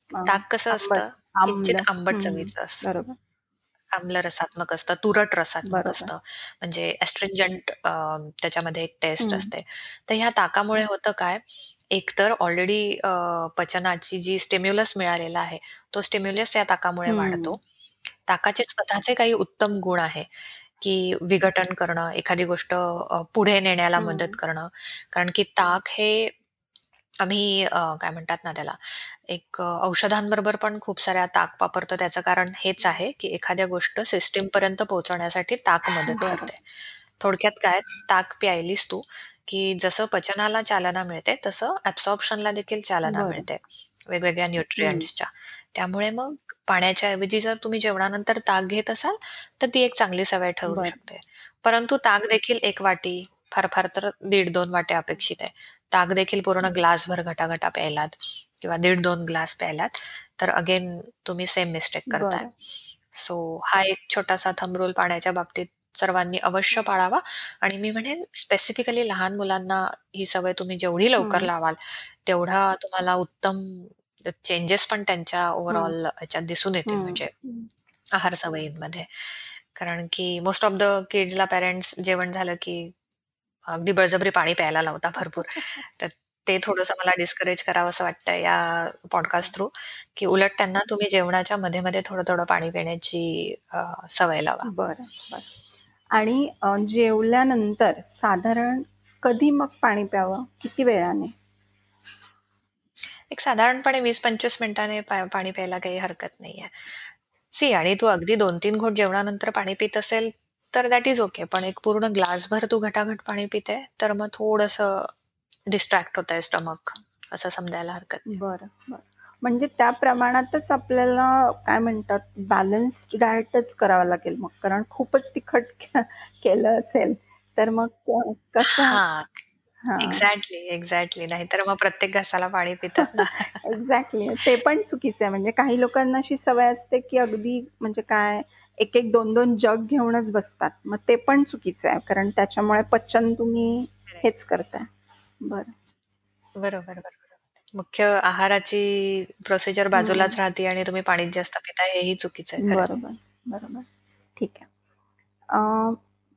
ताक कसं असतं? किंचित. आंबट. चवीचं असतं. बरोबर. आम्ल रसात्मक असतं, तुरट रसात्मक. असतं. म्हणजे एस्ट्रिंजंट अ, त्याच्यामध्ये एक टेस्ट. असते. तर ह्या ताकामुळे होतं काय? एकतर ऑलरेडी पचनाची जी स्टिम्युलस मिळालेला आहे, तो स्टिम्युलस या ताकामुळे. वाढतो. ताकाचे स्वतःचे काही उत्तम गुण आहे, की विघटन करणं, एखादी गोष्ट पुढे नेण्याला मदत. करणं. कारण की ताक हे आम्ही अ, काय म्हणतात ना त्याला, एक अ, औषधांबरोबर पण खूप साऱ्या ताक वापरतो. त्याचं कारण हेच आहे, की एखाद्या गोष्ट सिस्टमपर्यंत पोहोचवण्यासाठी ताक मदत बरं. करते. थोडक्यात काय, ताक प्यायलीस तू, की जसं पचनाला चालना मिळते, तसं ॲब्सॉर्प्शनला देखील चालना बरं. मिळते, वेगवेगळ्या हं. न्यूट्रिएंट्सच्या. त्यामुळे मग पाण्याच्या ऐवजी जर तुम्ही जेवणानंतर ताक घेत असाल, तर ती एक चांगली सवय ठरू बरं. शकते. परंतु ताक देखील 1 वाटी, फार-फार तर 1.5-2 वाट्या अपेक्षित आहे. ताक देखील पूर्ण ग्लासभर घटा-घटा प्यायलात किंवा 1.5-2 ग्लास प्यायलात, तर अगेन तुम्ही सेम मिस्टेक करताय. सो हा एक छोटासा थंब रूल पाण्याच्या बाबतीत सर्वांनी अवश्य पाळावा आणि मी म्हणेन स्पेसिफिकली लहान मुलांना ही सवय तुम्ही जेवढी लवकर. लावाल, तेवढा तुम्हाला उत्तम चेंजेस पण त्यांच्या. ओव्हरऑल ह्याच्यात दिसून येतील. म्हणजे आहार सवयींमध्ये. कारण की मोस्ट ऑफ द किड्सला पॅरेंट्स जेवण झालं की अगदी बळजबरी पाणी प्यायला लावतात भरपूर. तर ते थोडंसं मला डिस्करेज करावंसं वाटतं या पॉडकास्ट थ्रू, की उलट त्यांना तुम्ही जेवणाच्या मध्ये-मध्ये थोडं-थोडं पाणी पिण्याची सवय लावा. बरं, बरं. आणि जेवल्यानंतर साधारण कधी मग पाणी प्यावं? किती वेळाने? एक साधारणपणे 20-25 मिनिटांनी पा पाणी प्यायला काही हरकत नाहीये. सी आणि तू अगदी 2-3 घोट जेवणानंतर पाणी पीत असेल, तर दॅट इज ओके. पण एक पूर्ण ग्लासभर तू घटाघट पाणी पिते, तर मग थोडंसं डिस्ट्रॅक्ट होतंय स्टमक असं समजायला हरकत नाही. बरं, बरं. म्हणजे त्या प्रमाणातच आपल्याला काय म्हणतात बॅलन्स्ड डाएटच करावं लागेल मग कारण खूपच तिखट केलं असेल तर मग कसं हां. Exactly, exactly. नाहीतर मग प्रत्येक घासाला पाणी पितात. एक्झॅक्टली. ते पण चुकीचं आहे. म्हणजे काही लोकांना अशी सवय असते, की अगदी म्हणजे काय एक एक दोन दोन जग घेऊनच बसतात. मग ते पण चुकीचं आहे. कारण त्याच्यामुळे पचन तुम्ही हेच करताय. बरं. बरोबर, बरोबर. मुख्य आहाराची प्रोसिजर बाजूलाच राहते आणि तुम्ही पाणीच जास्त पिताय हेही चुकीचं आहे बरोबर, बरोबर. ठीक आहे.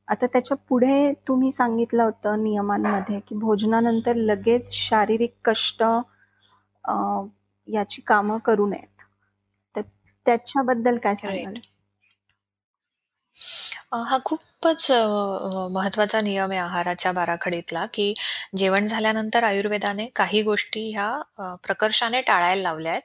आता त्याच्या पुढे तुम्ही सांगितलं होतं नियमांमध्ये, की भोजनानंतर लगेच शारीरिक कष्ट याची कामं करू नयेत. तर त्याच्याबद्दल काय सांगाल? हा खूपच महत्त्वाचा नियम आहे आहाराच्या बाराखडीतला, की जेवण झाल्यानंतर आयुर्वेदाने काही गोष्टी ह्या प्रकर्षाने टाळायला लावल्या आहेत.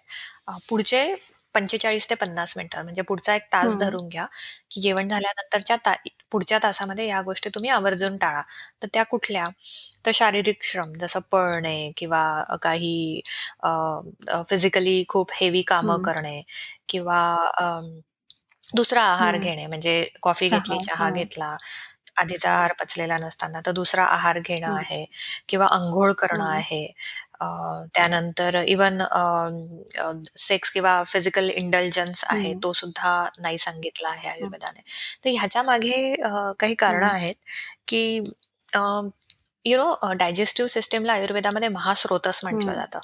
पुढचे 45 ते 50 मिनिटं म्हणजे पुढचा एक तास धरून घ्या, की जेवण झाल्यानंतरच्या ता पुढच्या तासामध्ये या गोष्टी तुम्ही आवर्जून टाळा. तर त्या कुठल्या? तर शारीरिक श्रम जसं पळणे किंवा काही फिजिकली खूप हेवी कामं करणे किंवा दुसरा आहार घेणे म्हणजे कॉफी घेतली, चहा घेतला, आधीचा आहार पचलेला नसताना तर दुसरा आहार घेणं आहे किंवा अंघोळ करणं आहे. त्यानंतर इवन सेक्स किंवा फिजिकल इंडल्जन्स आहे, तो सुद्धा नाही सांगितला आहे आयुर्वेदाने. तर ह्याच्या मागे काही कारणं आहेत, की यु नो डायजेस्टिव्ह सिस्टमला आयुर्वेदामध्ये महास्रोतस म्हटलं जातं.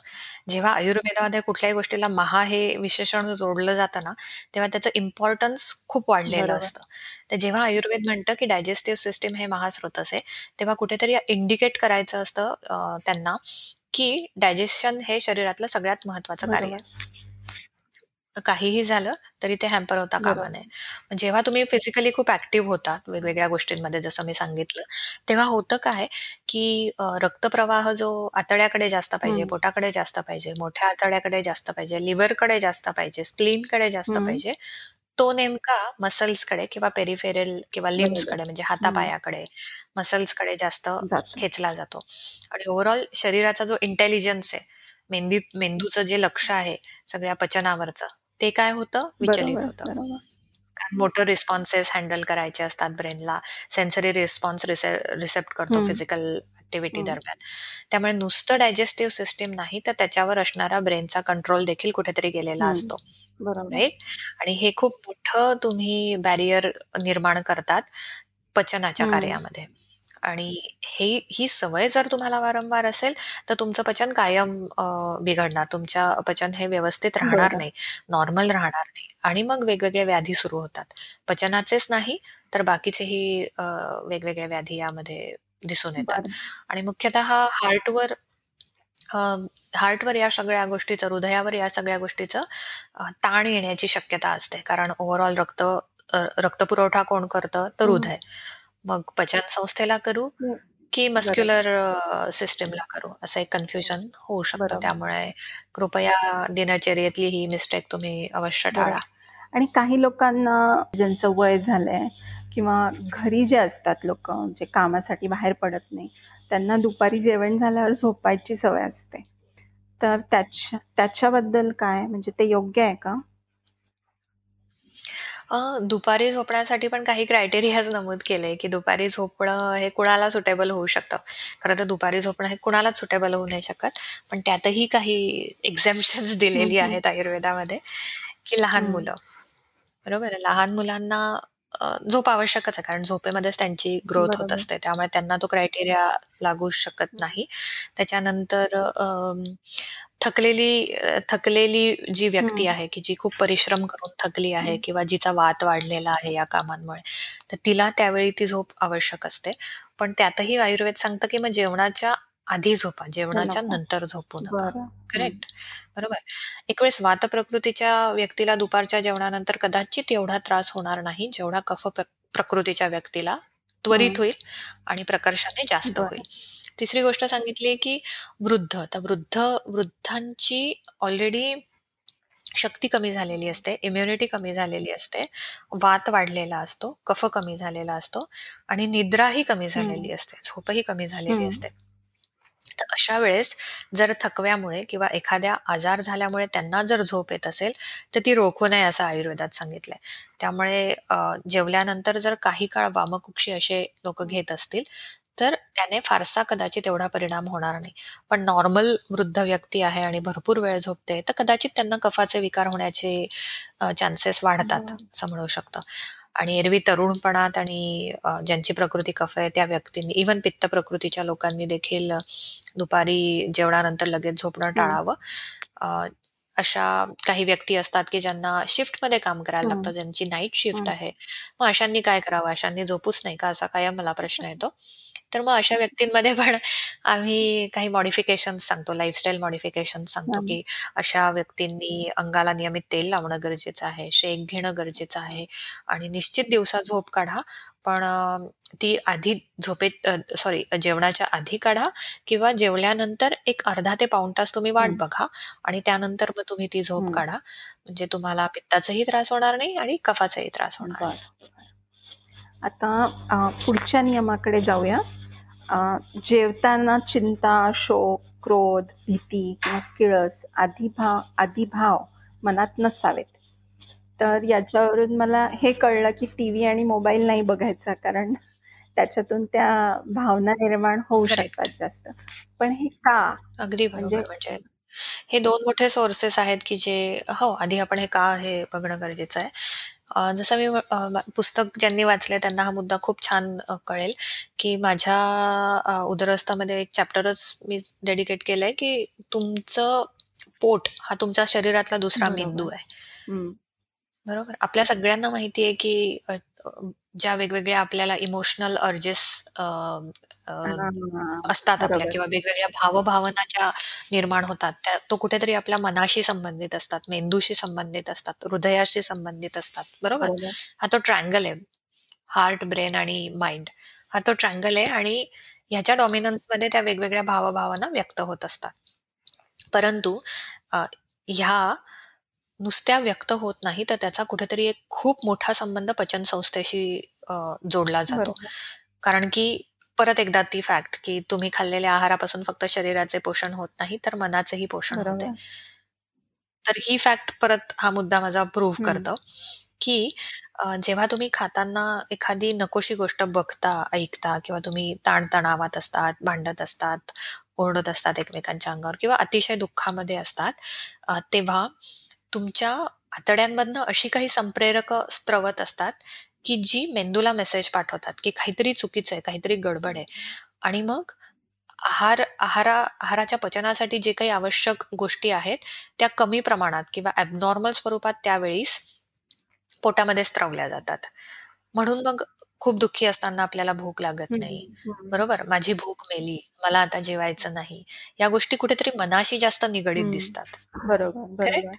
जेव्हा आयुर्वेदामध्ये कुठल्याही गोष्टीला महा हे विशेषण जोडलं जातं ना, तेव्हा त्याचं इम्पॉर्टन्स खूप वाढलेलं असतं. तर जेव्हा आयुर्वेद म्हणतं, की डायजेस्टिव्ह सिस्टम हे महास्रोतस आहे, तेव्हा कुठेतरी इंडिकेट करायचं असतं त्यांना, की डायजेशन हे शरीरातलं सगळ्यात महत्वाचं कार्य आहे. काहीही झालं तरी ते हॅम्पर होता कामा नये. जेव्हा तुम्ही फिजिकली खूप ऍक्टिव्ह होता वेगवेगळ्या गोष्टींमध्ये जसं मी सांगितलं, तेव्हा होतं काय, की रक्तप्रवाह जो आतड्याकडे जास्त पाहिजे, पोटाकडे जास्त पाहिजे, मोठ्या आतड्याकडे जास्त पाहिजे, लिव्हरकडे जास्त पाहिजे, स्प्लीनकडे जास्त पाहिजे, तो नेमका मसल्सकडे किंवा पेरिफेरल किंवा लिम्सकडे म्हणजे हातापायाकडे, मसल्सकडे जास्त खेचला जातो. आणि ओव्हरऑल शरीराचा जो इंटेलिजन्स आहे, मेंदीत मेंदूचं जे लक्ष आहे सगळ्या पचनावरचं, ते काय होतं? विचलित होतं. कारण मोटर रिस्पॉन्सेस हँडल करायचे असतात ब्रेनला. सेन्सरी रिस्पॉन्स रिसेप्ट करतो फिजिकल ऍक्टिव्हिटी दरम्यान. त्यामुळे नुसतं डायजेस्टिव्ह सिस्टीम नाही, तर त्याच्यावर असणारा ब्रेनचा कंट्रोल देखील कुठेतरी गेलेला असतो. राईट? आणि हे खूप मोठं तुम्ही बॅरियर निर्माण करतात पचनाच्या कार्यामध्ये. आणि हे ही सवय जर तुम्हाला वारंवार असेल, तर तुमचं पचन कायम बिघडणार. तुमच्या पचन हे व्यवस्थित राहणार नाही, नॉर्मल राहणार नाही आणि मग वेगवेगळे व्याधी सुरू होतात. पचनाचेच नाही, तर बाकीचेही वेगवेगळे व्याधी यामध्ये दिसून येतात. आणि मुख्यतः हार्टवर हार्टवर या सगळ्या गोष्टीचं, हृदयावर या सगळ्या गोष्टीचं ताण येण्याची शक्यता असते. कारण ओव्हरऑल रक्त रक्तपुरवठा कोण करतं? तर हृदय. मग पचन संस्थेला करू की मस्क्युलर सिस्टमला करू असं एक कन्फ्युजन होऊ शकतं. त्यामुळे कृपया दिनचर्येतली ही मिस्टेक तुम्ही अवश्य टाळा. आणि काही लोकांना ज्यांचं वय झालंय किंवा घरी जे असतात लोक जे कामासाठी बाहेर पडत नाही, त्यांना दुपारी जेवण झाल्यावर झोपायची सवय असते. तर त्याच्या त्याच्याबद्दल काय? म्हणजे ते योग्य आहे का? दुपारी झोपण्यासाठी पण काही क्रायटेरियाज नमूद केले, की दुपारी झोपणं हे कुणाला सुटेबल होऊ शकतं. खरं तर दुपारी झोपणं हे कुणालाच सुटेबल होऊ नाही शकत. पण त्यातही काही एक्झेम्पशन्स दिलेली आहेत आयुर्वेदामध्ये, की लहान मुलं. बरोबर लहान मुलांना झोप आवश्यकच आहे, कारण झोपेमध्येच त्यांची ग्रोथ होत असते. त्यामुळे त्यांना तो क्रायटेरिया लागू शकत नाही. त्याच्यानंतर थकलेली थकलेली जी व्यक्ती आहे, की जी खूप परिश्रम करून थकली आहे किंवा जिचा वात वाढलेला आहे या कामांमुळे, तर तिला त्यावेळी ती झोप आवश्यक असते. पण त्यातही आयुर्वेद सांगतं, की मग जेवणाच्या आधी झोपा, जेवणाच्या नंतर झोपू नका. करेक्ट? बरोबर. एक वेळेस वात प्रकृतीच्या व्यक्तीला दुपारच्या जेवणानंतर कदाचित एवढा त्रास होणार नाही, जेवढा कफ प्रकृतीच्या व्यक्तीला त्वरित होईल आणि प्रकर्षाने जास्त होईल. तिसरी गोष्ट सांगितली की वृद्ध. तर वृद्ध वृद्धांची ऑलरेडी शक्ती कमी झालेली असते, इम्युनिटी कमी झालेली असते, वात वाढलेला असतो, कफ कमी झालेला असतो आणि निद्राही कमी झालेली असते, झोपही कमी झालेली असते. तर अशा वेळेस जर थकव्यामुळे किंवा एखाद्या आजार झाल्यामुळे त्यांना जर झोप येत असेल, तर ती रोखू नये असं आयुर्वेदात सांगितलंय. त्यामुळे अ, जेवल्यानंतर जर काही काळ वामकुक्षी असे लोकं घेत असतील, तर त्याने फारसा कदाचित एवढा परिणाम होणार नाही. पण नॉर्मल वृद्ध व्यक्ती आहे आणि भरपूर वेळ झोपते, तर कदाचित त्यांना कफाचे विकार होण्याचे चान्सेस वाढतात, बरं. असं म्हणू शकतो. आणि एरवी तरुणपणात आणि ज्यांची प्रकृती कफ आहे त्या व्यक्तींनी इव्हन पित्त प्रकृतीच्या लोकांनी देखील दुपारी जेवणानंतर लगेच झोपणं. टाळावं. अशा काही व्यक्ती असतात, की ज्यांना शिफ्टमध्ये काम करायला. लागतं, ज्यांची नाईट शिफ्ट. आहे. मग अशांनी काय करावं? अशांनी झोपूच नाही का? असा कायम मला प्रश्न येतो. तर मग अशा व्यक्तींमध्ये पण आम्ही काही मॉडिफिकेशन्स सांगतो, लाईफस्टाईल मॉडिफिकेशन्स सांगतो. की अशा व्यक्तींनी अंगाला नियमित तेल लावणं गरजेचं आहे, शेक घेणं गरजेचं आहे आणि निश्चित दिवसा झोप काढा. पण ती आधी झोपेत सॉरी जेवणाच्या आधी काढा किंवा जेवल्यानंतर एक अर्धा ते पाऊण तास तुम्ही वाट. बघा आणि त्यानंतर मग तुम्ही ती झोप. काढा. म्हणजे तुम्हाला पित्ताचाही त्रास होणार नाही आणि कफाचाही त्रास होणार. आता पुढच्या नियमाकडे जाऊया. जेवताना चिंता, शोक, क्रोध, भीती किंवा किळस आदी भाव आदी भाव मनात नसावेत. तर याच्यावरून मला हे कळलं, की टीव्ही आणि मोबाईल नाही बघायचा कारण त्याच्यातून त्या भावना निर्माण होऊ शकतात. जास्त. पण हे का? अगदी म्हणजे बरोबर. म्हणजे हे 2 मोठे सोर्सेस आहेत, की जे हो, आधी आपण हे का हे बघणं गरजेचं आहे. जसं मी पुस्तक ज्यांनी वाचलंय त्यांना हा मुद्दा खूप छान कळेल, की माझ्या अ, उदरअस्तामध्ये एक चॅप्टरच मी डेडिकेट केलंय, की तुमचं पोट हा तुमच्या शरीरातला दुसरा मेंदू. आहे. बरोबर. आपल्या सगळ्यांना माहिती आहे, की ज्या वेगवेगळ्या आपल्याला इमोशनल अर्जेस असतात आपल्या. किंवा वेगवेगळ्या भावभावना ज्या निर्माण होतात, त्या तो कुठेतरी आपल्या मनाशी संबंधित असतात, मेंदूशी संबंधित असतात, हृदयाशी संबंधित असतात, बरोबर? हा तो ट्रायंगल आहे. हार्ट, ब्रेन आणि माइंड हा तो ट्रायंगल आहे आणि ह्याच्या डॉमिनन्समध्ये त्या वेगवेगळ्या भावभावना व्यक्त होत असतात. परंतु ह्या नुसत्या व्यक्त होत नाही, तर त्याचा कुठेतरी एक खूप मोठा संबंध पचनसंस्थेशी अ, जोडला जातो. कारण की परत एकदा ती फॅक्ट, की तुम्ही खाल्लेल्या आहारापासून फक्त शरीराचे पोषण होत नाही, तर मनाचेही पोषण होते. तर ही फॅक्ट परत हा मुद्दा माझा प्रूव्ह. करतं, की जेव्हा तुम्ही खाताना एखादी नकोशी गोष्ट बघता, ऐकता किंवा तुम्ही ताणतणावात असतात, भांडत असतात, ओरडत असतात एकमेकांच्या अंगावर किंवा अतिशय दुःखामध्ये असतात, तेव्हा तुमच्या आतड्यांमधनं अशी काही संप्रेरकं स्त्रवत असतात, की जी मेंदूला मेसेज पाठवतात, की काहीतरी चुकीचं आहे, काहीतरी गडबड आहे आणि मग आहार आहारा आहाराच्या पचनासाठी जे काही आवश्यक गोष्टी आहेत, त्या कमी प्रमाणात किंवा ॲबनॉर्मल स्वरूपात त्यावेळीस पोटामध्ये स्त्रवल्या जातात. म्हणून मग खूप दुःखी असताना आपल्याला भूक लागत नाही. बरोबर? माझी भूक मेली, मला आता जेवायचं नाही. या गोष्टी कुठेतरी मनाशी जास्त निगडीत. दिसतात. बरोबर, करेक्ट?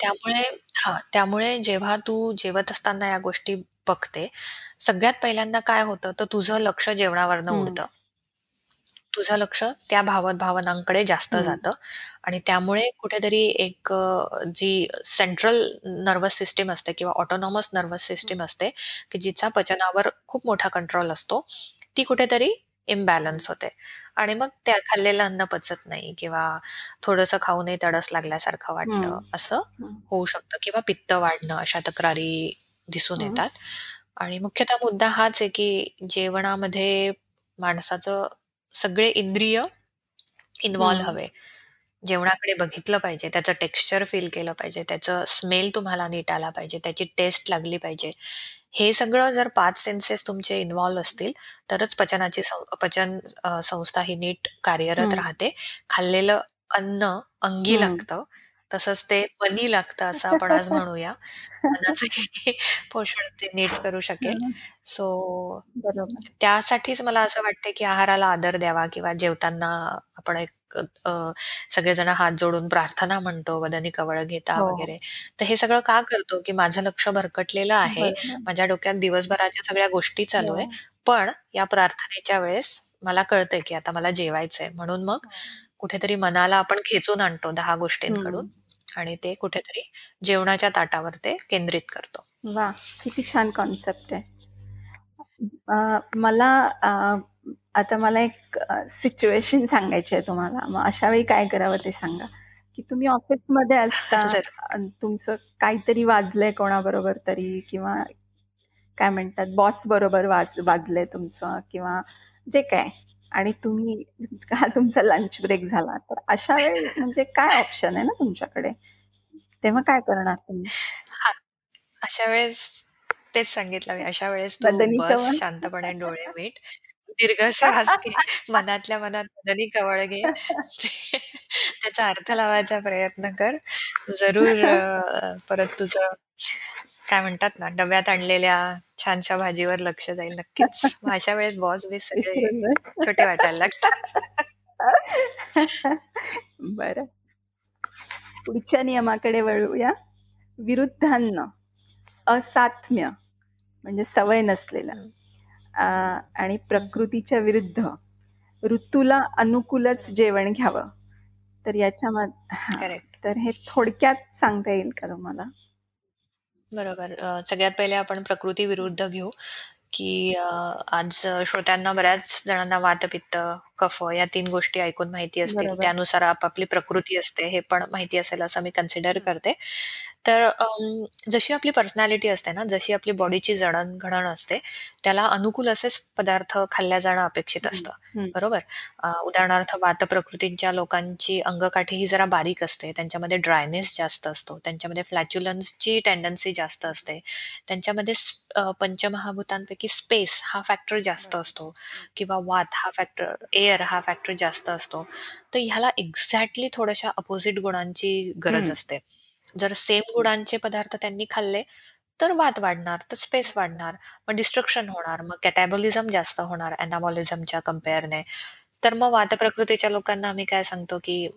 त्यामुळे हां, त्यामुळे जेव्हा तू जेवत असताना या गोष्टी बघते, सगळ्यात पहिल्यांदा काय होतं, तर तुझं लक्ष जेवणावरनं. उडतं. तुझं लक्ष त्या भाव-भावनांकडे जास्त हं. जातं आणि त्यामुळे कुठेतरी एक अ, जी सेंट्रल नर्व्हस सिस्टम असते किंवा ऑटोनॉमस नर्व्हस सिस्टम असते, की जिचा पचनावर खूप मोठा कंट्रोल असतो, ती कुठेतरी इम्बॅलन्स होते आणि मग त्या खाल्लेलं अन्न पचत नाही किंवा थोडंसं खाऊनही तडस लागल्यासारखं वाटतं. असं. होऊ शकतं किंवा पित्त वाढणं अशा तक्रारी दिसून. येतात आणि मुख्यतः मुद्दा हाच आहे, की जेवणामध्ये माणसाचं सगळे इंद्रिय इन्व्हॉल्व हं. हवे. जेवणाकडे बघितलं पाहिजे, त्याचं टेक्स्चर फील केलं पाहिजे, त्याचं स्मेल तुम्हाला नीट आला पाहिजे, त्याची टेस्ट लागली पाहिजे. हे सगळं जर 5 सेन्सेस तुमचे इन्व्हॉल्व असतील, तरच पचनाची पचन संस्था ही नीट कार्यरत. राहते. खाल्लेलं अन्न अंगी. लागतं, तसंच ते मनी लागतं असं आपण आज म्हणूया. पोषण ते नीट करू शकेल. हं. सो बरोबर. त्यासाठीच मला असं वाटतं, की आहाराला आदर द्यावा किंवा जेवताना आपण एक अ, सगळेजण हात जोडून प्रार्थना म्हणतो, वदनी कवळ घेता हो, हो. वगैरे. तर हे सगळं का करतो, की माझं लक्ष भरकटलेलं आहे. बरोबर. माझ्या डोक्यात दिवसभराच्या सगळ्या गोष्टी चालू आहे. हो. पण या प्रार्थनेच्या वेळेस मला कळतंय, की आता मला जेवायचंय. म्हणून मग कुठेतरी मनाला आपण खेचून आणतो 10 गोष्टींकडून हं. आणि ते कुठेतरी जेवणाच्या ताटावर ते केंद्रित करतो. वाह! किती छान कन्सेप्ट आहे. मला आता मला एक सिच्युएशन सांगायची आहे तुम्हाला. मग अशा वेळी काय करावं ते सांगा? की तुम्ही ऑफिसमध्ये असता तुमचं काहीतरी वाजलंय कोणाबरोबर तरी किंवा काय म्हणतात बॉस बरोबर वाज वाजलंय तुमचं किंवा जे काय आणि तुम्ही हा तुमचा लंच ब्रेक झाला. तर अशा वेळी म्हणजे काय ऑप्शन आहे ना तुमच्याकडे? तेव्हा काय करणार तुम्ही? अशा वेळेस तेच सांगितलं मी. अशा वेळेस तू बस. शांतपणे डोळे मिट, दीर्घ श्वास घे, मनातल्या मनात मदनी कवळ घे. त्याचा अर्थ लावायचा प्रयत्न कर. जरूर परत तुझं काय म्हणतात ना, डब्यात आणलेल्या छानशा भाजीवर लक्ष जाईल नक्कीच. अशा वेळेस बॉस-बीस सगळे विसरून जा. छोटे वाटायला लागतात. बरं. पुढच्या नियमाकडे वळूया. विरुद्धांना, असात्म्य म्हणजे सवय नसलेलं आणि. प्रकृतीच्या विरुद्ध ऋतूला अनुकूलच. जेवण घ्यावं. तर याच्यामध्ये. करेक्ट. तर हे थोडक्यात सांगता येईल का तुम्हाला? बरोबर. अ, सगळ्यात पहिले आपण प्रकृती विरुद्ध घेऊ, की अ, आज श्रोत्यांना बऱ्याच जणांना वात-पित्त, कफ या 3 गोष्टी ऐकून माहिती असतील. बरोबर. त्यानुसार आपापली प्रकृती असते हे पण माहिती असेल असं मी कन्सिडर. करते. तर अं, जशी आपली पर्सनॅलिटी असते ना, जशी आपली बॉडीची जडण-घडण असते, त्याला अनुकूल असेच पदार्थ खाल्ल्या जाणं अपेक्षित हं, असतं. हं. बरोबर? अ, उदाहरणार्थ वात प्रकृतीच्या लोकांची अंगकाठी ही जरा बारीक असते. त्यांच्यामध्ये ड्रायनेस जास्त असतो. त्यांच्यामध्ये फ्लॅच्युलन्सची टेंडन्सी जास्त असते. त्यांच्यामध्ये स अ, पंचमहाभूतांपैकी स्पेस हा फॅक्टर जास्त बरोबर. असतो हं. किंवा वात हा फॅक्टर, एअर हा फॅक्टर जास्त असतो. तर ह्याला एक्झॅक्टली थोड्याशा अपोझिट गुणांची गरज हं. असते. जर सेम गुणांचे पदार्थ त्यांनी खाल्ले, तर वात वाढणार, तर स्पेस वाढणार, मग डिस्ट्रक्शन होणार, मग कॅटॅबॉलिझम जास्त होणार एनाबॉलिझमच्या कंपेअरने. तर मग वात प्रकृतीच्या लोकांना आम्ही काय सांगतो, की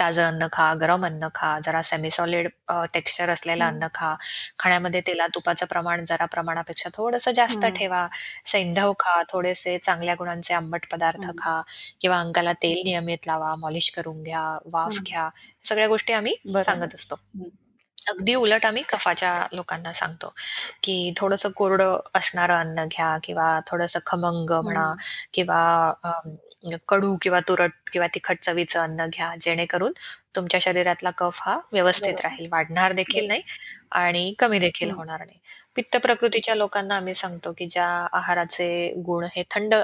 ताजं अन्न खा, गरम अन्न खा, जरा सेमी सॉलिड अ, टेक्स्चर असलेलं. अन्न खा. खाण्यामध्ये तेला-तुपाचं प्रमाण जरा प्रमाणापेक्षा थोडंसं जास्त. ठेवा. सैंधव खा, थोडेसे चांगल्या गुणांचे आंबट पदार्थ. खा किंवा अंगाला तेल नियमित लावा, मॉलिश करून घ्या, वाफ. घ्या. सगळ्या गोष्टी आम्ही. सांगत असतो. अगदी उलट आम्ही कफाच्या लोकांना सांगतो, की थोडंसं कोरडं असणारं अन्न घ्या किंवा थोडंसं खमंग म्हणा. किंवा कडू किंवा तुरट किंवा तिखट चवीचं अन्न घ्या. जेणेकरून तुमच्या शरीरातला कफ हा व्यवस्थित बरोबर. राहील. वाढणार देखील बरोबर. नाही आणि कमी देखील. होणार नाही. पित्त प्रकृतीच्या लोकांना आम्ही सांगतो, की ज्या आहाराचे गुण हे थंड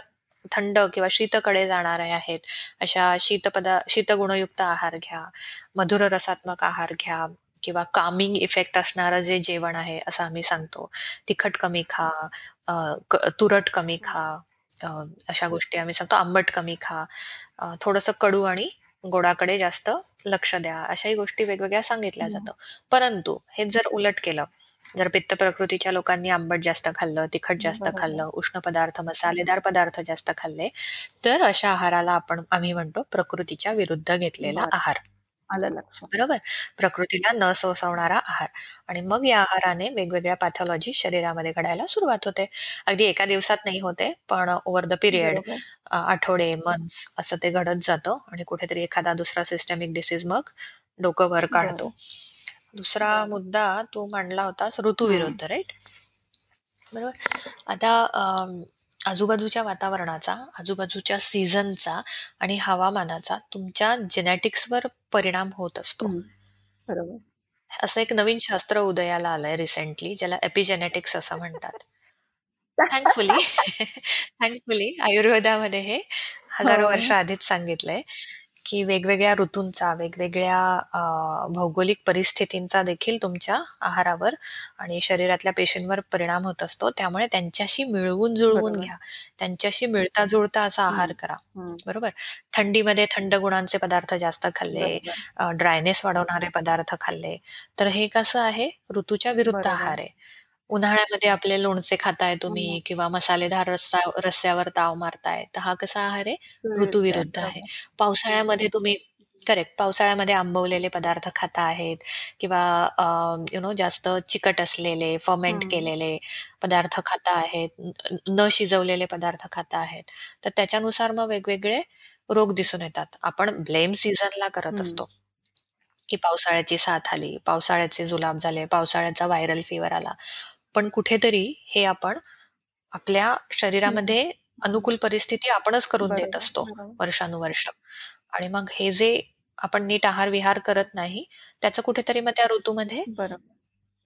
थंड किंवा शीतकडे जाणारे आहेत, अशा शीतपदा शीतगुणयुक्त आहार घ्या. मधुर रसात्मक आहार घ्या किंवा कामिंग इफेक्ट असणारं जे जेवण आहे असं आम्ही सांगतो. तिखट कमी खा, अ, तुरट कमी हं. खा. अ, अशा गोष्टी आम्ही सांगतो. आंबट कमी खा. अ, थोडंसं कडू आणि गोडाकडे जास्त लक्ष द्या. अशाही गोष्टी वेगवेगळ्या सांगितल्या हं. जातं. परंतु हेच जर उलट केलं, जर पित्त प्रकृतीच्या लोकांनी आंबट जास्त खाल्लं, तिखट जास्त बरोबर. खाल्लं, उष्ण पदार्थ, मसालेदार पदार्थ जास्त खाल्ले, तर अशा आहाराला आपण आम्ही म्हणतो प्रकृतीच्या विरुद्ध घेतलेला बरं. आहार. आलं लक्षात. बरोबर? प्रकृतीला न सोसवणारा आहार आणि मग या आहाराने वेगवेगळ्या पॅथॉलॉजी शरीरामध्ये घडायला सुरुवात होते. अगदी एका दिवसात नाही होत पण ओव्हर द पिरियड आठवडे, मंथ्स असं ते घडत जातं आणि कुठेतरी एखादा दुसरा सिस्टमिक डिसीज मग डोकं वर काढतो. दुसरा. मुद्दा तू मांडला होतास. ऋतूविरुद्ध, राइट? बरोबर. आता आजूबाजूच्या वातावरणाचा, आजूबाजूच्या सीझनचा आणि हवामानाचा तुमच्या जेनेटिक्सवर परिणाम होत असतो. हं. बरोबर. असं एक नवीन शास्त्र उदयाला आलंय रिसेंटली, ज्याला एपिजेनेटिक्स असं म्हणतात. थँकफुली थँकफुली आयुर्वेदामध्ये हे हजारो वर्ष हो. आधीच सांगितलंय, की वेगवेगळ्या ऋतूंचा, वेगवेगळ्या भौगोलिक परिस्थितींचा देखील तुमच्या आहारावर आणि शरीरातल्या पेशींवर परिणाम होत असतो. त्यामुळे त्यांच्याशी मिळवून-जुळवून बरोबर. घ्या. त्यांच्याशी मिळता-जुळता असा हं. आहार करा. बरोबर. थंडीमध्ये थंड गुणांचे पदार्थ जास्त खाल्ले, ड्रायनेस वाढवणारे पदार्थ खाल्ले, तर हे कसं आहे ऋतूच्या विरुद्ध. आहार आहे. उन्हाळ्यामध्ये आपले लोणचे खाताय तुम्ही हं. किंवा मसालेदार रस्सा रस्स्यावर ताव मारताय, तर हा कसा आहार आहे? विरुद्ध आहे. ऋतूविरुद्ध आहे. पावसाळ्यामध्ये तुम्ही करेक्ट. पावसाळ्यामध्ये आंबवलेले पदार्थ खाता आहेत किंवा अ, यू नो जास्त चिकट असलेले, फर्मेंट हं. केलेले पदार्थ खाता आहेत, न न शिजवलेले पदार्थ खाता आहेत. तर त्याच्यानुसार मग वेगवेगळे रोग दिसून येतात. आपण ब्लेम सीझनला करत हं. असतो, की पावसाळ्याची साथ आली, पावसाळ्याचे जुलाब झाले, पावसाळ्याचा व्हायरल फीव्हर आला. पण कुठेतरी हे आपण आपल्या. शरीरामध्ये अनुकूल परिस्थिती आपणच करून देत असतो. वर्षानुवर्ष. आणि मग हे जे आपण नीट आहार-विहार करत नाही, त्याचं कुठेतरी मग त्या ऋतूमध्ये.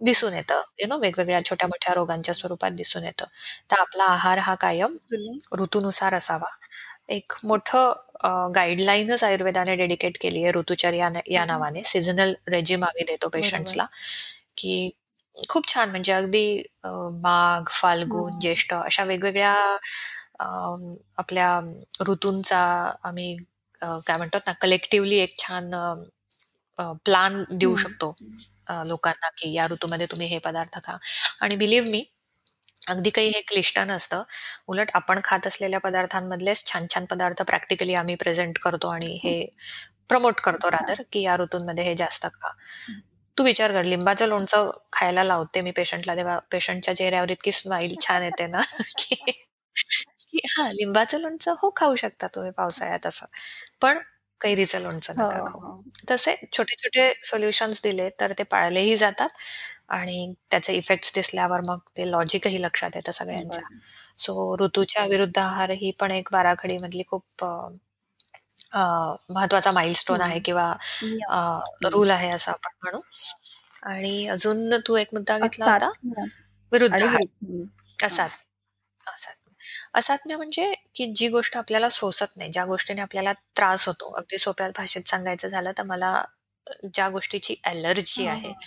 दिसून येतं. यू नो वेगवेगळ्या छोट्या-मोठ्या रोगांच्या स्वरूपात दिसून येतं. तर आपला आहार हा कायम ऋतूनुसार असावा. एक मोठं गाईडलाईनच आयुर्वेदाने डेडिकेट केली आहे ऋतुचर्या या नावाने. सीझनल रेजिम आम्ही देतो. पेशंट्सला, की खूप छान म्हणजे अगदी अ, माघ, फाल्गुन, हं, ज्येष्ठ अशा वेगवेगळ्या अ, आपल्या ऋतूंचा आम्ही अ, काय म्हणतात ना कलेक्टिव्हली एक छान प्लान देऊ हं, शकतो अ, लोकांना, की या ऋतूमध्ये तुम्ही हे पदार्थ खा. आणि बिलीव्ह मी अगदी काही हे क्लिष्ट नसतं. उलट आपण खात असलेल्या पदार्थांमधलेच छान-छान पदार्थ प्रॅक्टिकली आम्ही प्रेझेंट करतो आणि हं. प्रमोट करतो. रादर, की या ऋतूंमध्ये हे जास्त खा. हं. तू विचार कर लिंबाचं लोणचं खायला लावते मी पेशंटला तेव्हा पेशंटच्या चेहऱ्यावर इतकी स्माईल छान येते ना, की की हां, लिंबाचं लोणचं हो खाऊ शकता तुम्ही पावसाळ्यात असं. पण कैरीचं लोणचं हो, नका खाऊ. हो. तसे छोटे-छोटे सोल्युशन्स दिले तर ते पाळलेही जातात आणि त्याचे इफेक्ट्स दिसल्यावर मग ते लॉजिकही लक्षात येतं सगळ्यांच्या. सो ऋतूच्या विरुद्ध आहार ही पण एक बाराखडीमधली खूप अ, अ, महत्त्वाचा माइलस्टोन आहे हं. किंवा नियम. हं. रूल आहे असं आपण म्हणू. आणि अजून तू एक मुद्दा घेतला होता असात्म्य विरुद्ध आणि आहार. विरुद्ध. हां. असात असात्म्य. असात्म्य म्हणजे की जी गोष्ट आपल्याला सोसत नाही, ज्या गोष्टीने आपल्याला त्रास होतो. अगदी सोप्या भाषेत सांगायचं झालं तर मला अ, ज्या गोष्टीची ॲलर्जी हां, आहे, हां.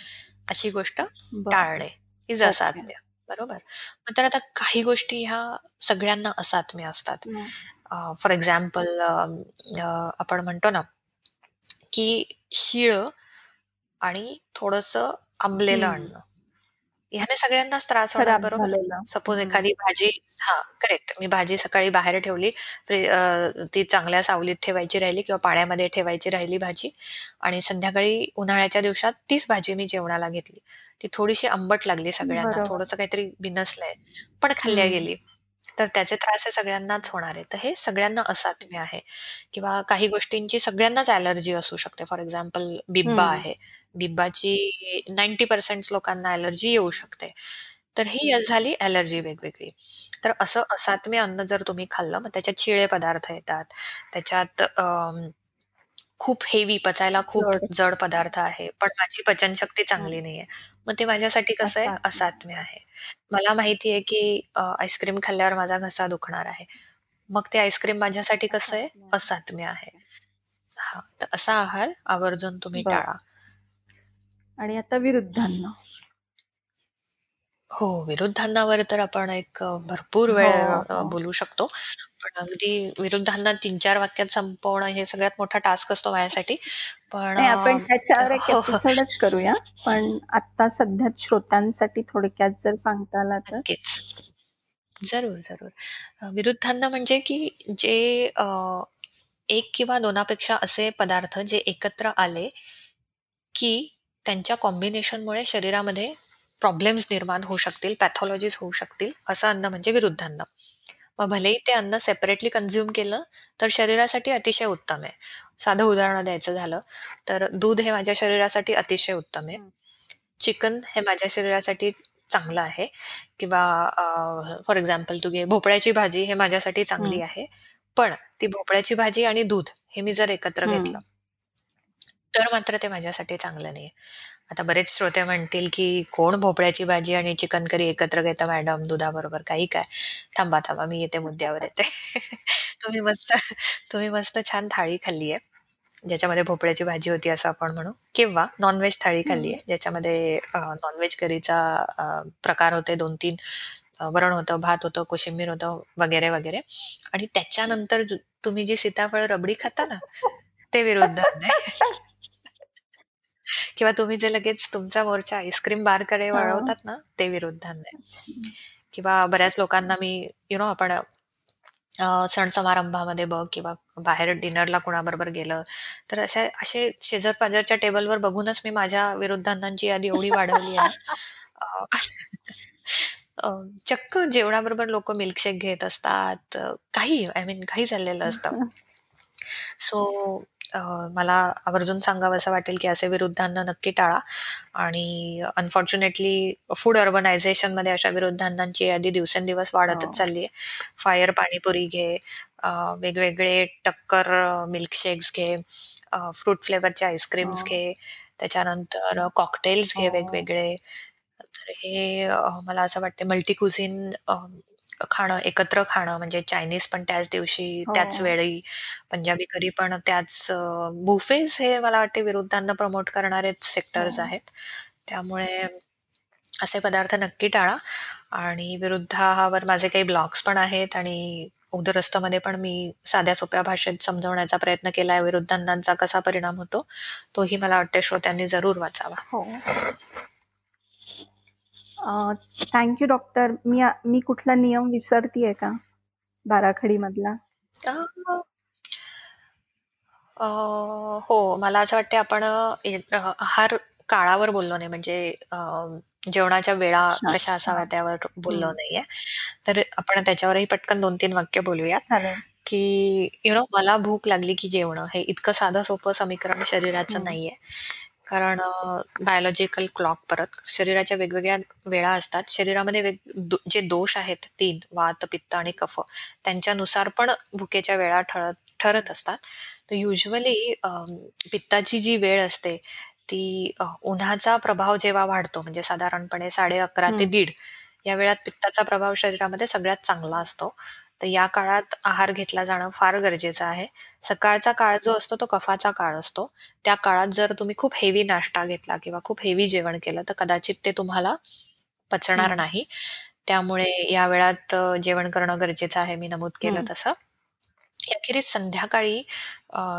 अशी गोष्ट बरं. टाळणे हीच ओके. असात्म्य. बरोबर? मग तर आता काही गोष्टी ह्या सगळ्यांना असात्म्य असतात. हं. फॉर एक्झाम्पल आपण म्हणतो ना, की शिळं आणि थोडंसं आंबलेलं. अन्न. ह्याने सगळ्यांनाच त्रास होणार, बरोबर? सपोज. एखादी भाजी हां, करेक्ट. मी भाजी सकाळी बाहेर ठेवली, ती चांगल्या सावलीत ठेवायची राहिली किंवा पाण्यामध्ये ठेवायची राहिली भाजी आणि संध्याकाळी उन्हाळ्याच्या दिवसात तीच भाजी मी जेवणाला घेतली. ती थोडीशी आंबट लागली सगळ्यांना. थोडंसं काहीतरी बिनसलंय, पण खाल्ल्या. गेली. तर त्याचे त्रास हे सगळ्यांनाच होणार आहे. तर हे सगळ्यांना असात्म्य आहे किंवा काही गोष्टींची सगळ्यांनाच ॲलर्जी असू शकते. फॉर एक्झाम्पल बिब्बा हं. आहे. बिब्बाची 90% लोकांना ॲलर्जी येऊ शकते. तर ही झाली ॲलर्जी वेगवेगळी. तर असं असात्म्य अन्न जर तुम्ही खाल्लं, मग त्याच्यात शिळे पदार्थ येतात. त्याच्यात अं, खूप हेवी पचायला खूप जड. जड पदार्थ आहे. पण माझी पचनशक्ती हं. चांगली नाहीये. मग ते माझ्यासाठी कसं आहे? असात्म्य. आहे. मला माहिती आहे, की अ, आईस्क्रीम खाल्ल्यावर माझा घसा दुखणार आहे. मग ते आईस्क्रीम माझ्यासाठी कसं आहे? असात्म्य. आहे. हां, तर असा आहार आवर्जून तुम्ही बरं. टाळा. आणि आता विरुद्धांना. हो, विरुद्धांनावर तर आपण एक अ, भरपूर हो, वेळ अ, हो. बोलू शकतो. अगदी विरुद्धांना 3-4 वाक्यात संपवणं हे सगळ्यात मोठा टास्क असतो माझ्यासाठी. पण नाही आपण त्याच्यावर एक हो, हो. एपिसोडच करूया. पण आत्ता सध्या श्रोत्यांसाठी थोडक्यात जर सांगता आला तर? नक्कीच. जरूर, जरूर. अ, विरुद्धांना म्हणजे की जे अ, 1 किंवा 2पेक्षा असे पदार्थ जे एकत्र आले, की त्यांच्या कॉम्बिनेशनमुळे शरीरामध्ये प्रॉब्लेम्स निर्माण होऊ शकतील, पॅथॉलॉजीज होऊ शकतील, असं अन्न म्हणजे विरुद्धांना. मग भलेही ते अन्न सेपरेटली कन्झ्युम केलं, तर शरीरासाठी अतिशय उत्तम आहे. साधं उदाहरण द्यायचं झालं, तर दूध हे माझ्या शरीरासाठी अतिशय उत्तम आहे. चिकन हे माझ्या शरीरासाठी चांगलं आहे किंवा फॉर एक्झाम्पल तू घे भोपळ्याची भाजी हे माझ्यासाठी चांगली. आहे. पण ती भोपळ्याची भाजी आणि दूध हे मी जर एकत्र घेतलं. तर मात्र ते माझ्यासाठी चांगलं नाहीये. आता बरेच श्रोते म्हणतील, की "कोण भोपळ्याची भाजी आणि चिकन करी एकत्र घेतं मॅडम दुधाबरोबर, काही काय?" थांबा, थांबा, मी येते मुद्द्यावर येते. तुम्ही मस्त तुम्ही मस्त छान थाळी खाल्ली आहे, ज्याच्यामध्ये भोपळ्याची भाजी होती असं आपण म्हणू किंवा नॉन-व्हेज थाळी खाल्ली. आहे, ज्याच्यामध्ये नॉन-व्हेज करीचा प्रकार होते 2-3 अ, वरण होतं, भात होतं, कोशिंबीर होतं वगैरे, वगैरे आणि त्याच्यानंतर तुम्ही जी सीताफळ रबडी खाता ना, ते विरुद्धांना आहे. किंवा तुम्ही जे लगेच तुमचा मोर्चा आईस्क्रीम बारकडे हां. वळवतात ना, ते विरुद्धांना आहे. अच्छा. किंवा बऱ्याच लोकांना मी यू नो आपण अ, सण-समारंभामध्ये बघ किंवा बाहेर डिनरला कोणाबरोबर गेलं, तर अशा असे शेजार-पाजारच्या टेबलवर बघूनच मी माझ्या विरुद्धांनांची यादी एवढी वाढवली आहे ना, अ, अ, चक्क जेवणाबरोबर लोकं मिल्कशेक घेत असतात. अ, काही आय मीन काही चाललेलं असतं. सो मला आवर्जून सांगावंसं वाटेल, की असे विरुद्धांना नक्की टाळा आणि अनफॉर्च्युनेटली फूड अर्बनायझेशनमध्ये अशा विरुद्धांनांची यादी दिवसेंदिवस वाढतच हो. चालली आहे. फायर पाणीपुरी घे, वेगवेगळे टक्कर मिल्कशेक्स घे, फ्रूट फ्लेवरचे आईस्क्रीम्स. घे, त्याच्यानंतर कॉकटेल्स घे हो. वेगवेगळे. तर हे मला असं वाटतं मल्टी कुझिन खाणं, एकत्र खाणं म्हणजे चायनीज पण त्याच दिवशी, त्याच हो. वेळी, पंजाबी करी पण त्याच बुफेज हे मला वाटते विरुद्धांना प्रमोट करणारेच सेक्टर्स हो. आहेत. त्यामुळे असे पदार्थ नक्की टाळा आणि विरुद्धावर माझे काही ब्लॉग्स पण आहेत आणि उदरस्थमध्ये पण मी साध्या सोप्या भाषेत समजवण्याचा प्रयत्न केलाय विरुद्धांनाचा कसा परिणाम होतो, तोही मला वाटते श्रोत्यांनी जरूर वाचावा. हो. अ, थँक यू डॉक्टर. मी मी कुठला नियम विसरतीये का? बाराखडीमधला? अ, अ, हो, मला असं वाटते आपण आहार काळावर बोललो नाही म्हणजे अ, जेवणाच्या वेळा अच्छा. कशा असाव्या. त्यावर बोललो हं. नाहीये. तर आपण त्याच्यावरही पटकन 2-3 वाक्य बोलूयात, चालेल. की यू नो मला भूक लागली की जेवणं हे इतकं साधं सोपं समीकरण शरीराचं हं. नाहीये. कारण बायोलॉजिकल क्लॉक परत शरीराच्या वेगवेगळ्या वेळा असतात. शरीरामध्ये वेग दो जे दोष आहेत 3 वात, पित्त आणि कफ त्यांच्यानुसार पण भुकेच्या वेळा ठरत ठरत असतात. तर युजुअली अ, पित्ताची जी वेळ असते ती उन्हाचा प्रभाव जेव्हा वाढतो म्हणजे साधारणपणे 11:30 ते हं. 1:30 या वेळात पित्ताचा प्रभाव शरीरामध्ये सगळ्यात चांगला असतो. तर या काळात आहार घेतला जाणं फार गरजेचं आहे. सकाळचा काळ जो असतो तो कफाचा काळ असतो. त्या काळात जर तुम्ही खूप हेवी नाश्ता घेतला किंवा खूप हेवी जेवण केलं तर कदाचित ते तुम्हाला पचणार. नाही. त्यामुळे या वेळात जेवण करणं गरजेचं आहे मी नमूद केलं. तसं. अखेरीस संध्याकाळी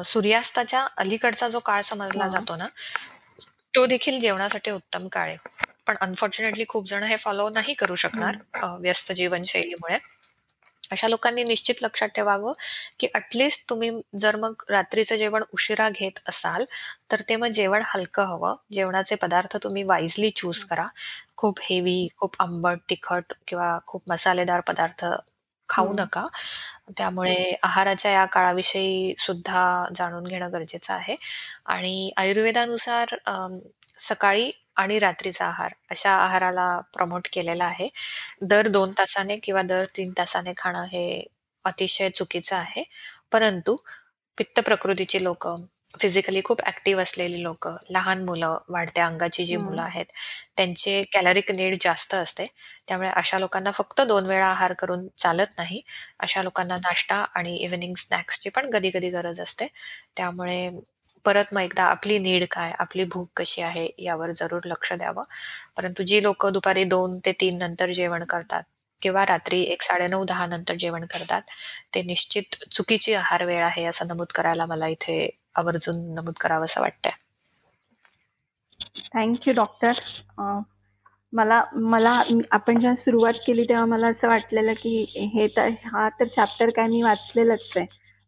सूर्यास्ताच्या अलीकडचा जो काळ समजला. जातो ना, तो देखील जेवणासाठी उत्तम काळ आहे. पण अनफॉर्च्युनेटली खूप जण हे फॉलो नाही करू शकणार व्यस्त जीवनशैलीमुळे. अशा लोकांनी निश्चित लक्षात ठेवावं, की ॲट लीस्ट तुम्ही जर मग रात्रीचं जेवण उशिरा घेत असाल, तर ते मग जेवण हलकं हवं. जेवणाचे पदार्थ तुम्ही वाईजली चूज करा. खूप हेवी, खूप आंबट, तिखट किंवा खूप मसालेदार पदार्थ खाऊ. नका. त्यामुळे आहाराच्या या काळाविषयी सुद्धा जाणून घेणं गरजेचं आहे आणि आयुर्वेदानुसार सकाळी आणि रात्रीचा आहार अशा आहाराला प्रमोट केलेलं आहे. दर 2 तासाने किंवा दर 3 तासाने खाणं हे अतिशय चुकीचं आहे. परंतु पित्त प्रकृतीची लोकं, फिजिकली खूप ॲक्टिव्ह असलेली लोकं, लहान मुलं, वाढत्या अंगाची जी मुलं हं. आहेत, त्यांचे कॅलरिक नीड जास्त असते. त्यामुळे अशा लोकांना फक्त 2 वेळा आहार करून चालत नाही. अशा लोकांना नाश्ता आणि इव्हनिंग स्नॅक्सची पण कधी-कधी गरज असते. त्यामुळे परत मग एकदा आपली नीड काय, आपली भूक कशी आहे यावर जरूर लक्ष द्यावं. परंतु जी लोक दुपारी दोन ते तीन नंतर जेवण करतात किंवा रात्री एक साडेनऊ दहा नंतर जेवण करतात, ते निश्चित चुकीची आहार वेळ आहे असं नमूद करायला मला इथे आवर्जून नमूद करावंसं वाटतंय. Thank you doctor. मला मला आपण जेव्हा सुरुवात केली तेव्हा मला असं वाटलेलं, की हे तर हा तर चॅप्टर काय मी वाचलेलंच आहे.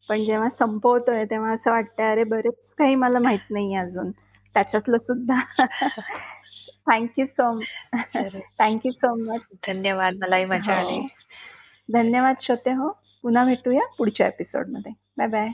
पण जेव्हा संपवतोय तेव्हा असं वाटतंय अरे बरेच काही मला माहीत नाहीये अजून. त्याच्यातलं सुद्धा. थँक यू सो जरूर. Thank you so much. धन्यवाद. मलाही मजा आली. हो. धन्यवाद श्रोतेहो. पुन्हा भेटूया पुढच्या एपिसोडमध्ये. Bye bye.